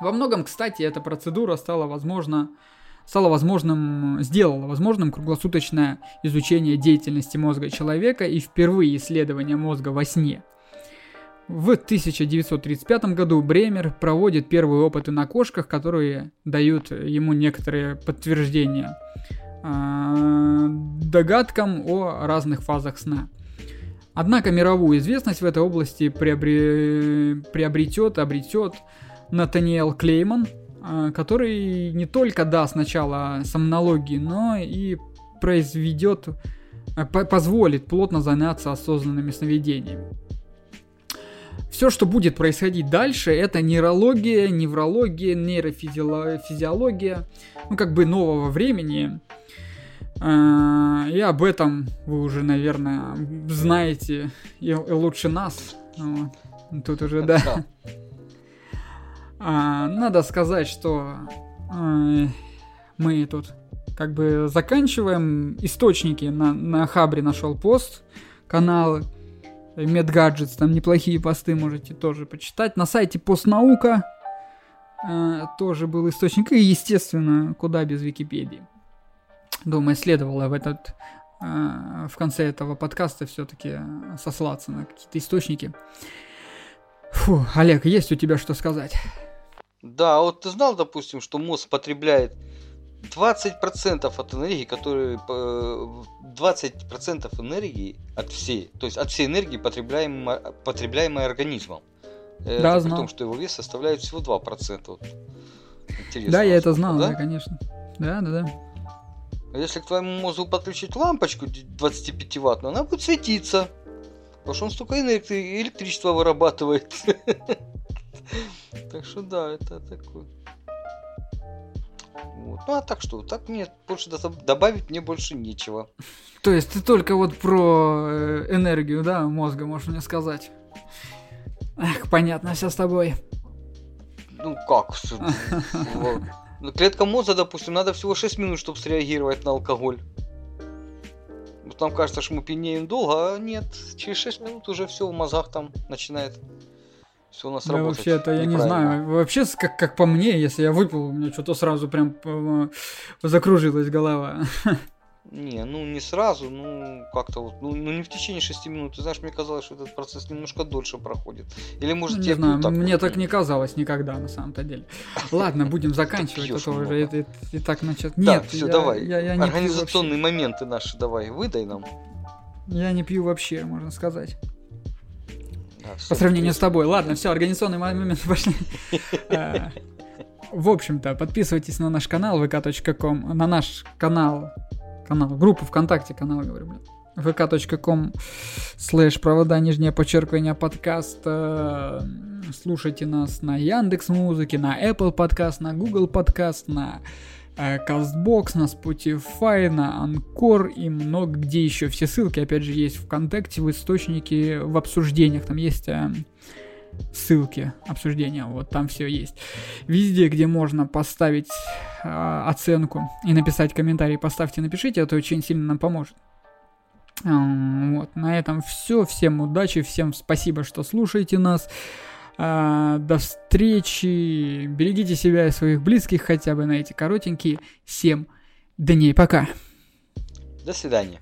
Во многом, кстати, эта процедура стала возможна стало возможным, сделала возможным круглосуточное изучение деятельности мозга человека и впервые исследование мозга во сне – в 1935 году Бремер проводит первые опыты на кошках, которые дают ему некоторые подтверждения э, догадкам о разных фазах сна. Однако мировую известность в этой области приобре... приобретет, обретет Натаниэл Клейман, э, который не только даст начало сомнологии, но и произведет, э, позволит плотно заняться осознанными сновидениями. Все, что будет происходить дальше, это нейрология, неврология, нейрофизиология, ну как бы нового времени. А, и об этом вы уже, наверное, знаете и, лучше нас. Тут уже, да. А, надо сказать, что а, мы тут как бы заканчиваем. Источники на, на Хабре нашел пост, каналы. Медгаджетс, там неплохие посты можете тоже почитать. На сайте Постнаука э, тоже был источник. И, естественно, куда без Википедии. Думаю, следовало в этот э, в конце этого подкаста все-таки сослаться на какие-то источники. Фу, Олег, есть у тебя что сказать? Да, вот ты знал, допустим, что мозг потребляет 20% от энергии, которые 20% энергии от всей, то есть от всей энергии, потребляемой, потребляемой организмом. Э, да, это знал. При том, что его вес составляет всего 2%. Вот. Интересно. Да, я это знал, да? да, конечно. Да, да, да. А если к твоему мозгу подключить лампочку 25 ваттную, она будет светиться. Потому что он столько энергии, электричества вырабатывает. Так что да, это такое. Вот. Ну а так что, так нет, больше добавить мне больше нечего. То есть ты только вот про э, энергию, да, мозга можешь мне сказать? Эх, понятно все с тобой. Ну как? Ну, клетка мозга, допустим, надо всего 6 минут, чтобы среагировать на алкоголь. Там кажется, что мы пьянеем долго, а нет, через 6 минут уже все в мозгах там начинает все у нас да, работать. вообще это я не знаю. Вообще, как, как по мне, если я выпил, у меня что-то сразу прям э, закружилась голова. Не, ну не сразу, ну как-то вот, ну, ну не в течение 6 минут. Ты знаешь, мне казалось, что этот процесс немножко дольше проходит. Или может не знаю, так мне вот, так не казалось никогда на самом-то деле. Ладно, будем заканчивать, а то уже и, так начать. Нет, все, давай. Я, я, Организационные моменты наши давай, выдай нам. Я не пью вообще, можно сказать. По сравнению с тобой. Ладно, все, организационный момент пошли. А, в общем-то, подписывайтесь на наш канал vk.com, на наш канал, канал, группу ВКонтакте, канал, говорю, блин vk.com слэш провода нижнее подчеркивание подкаст. Слушайте нас на Яндекс Музыке, на Apple подкаст, на Google подкаст, на Castbox, на Spotify, на Anchor и много где еще. Все ссылки, опять же, есть в ВКонтакте, в источнике, в обсуждениях. Там есть э, ссылки обсуждения, вот там все есть. Везде, где можно поставить э, оценку и написать комментарий, поставьте, напишите, это очень сильно нам поможет. Вот, на этом все. Всем удачи, всем спасибо, что слушаете нас. А, до встречи. Берегите себя и своих близких хотя бы на эти коротенькие 7 дней. Пока. До свидания.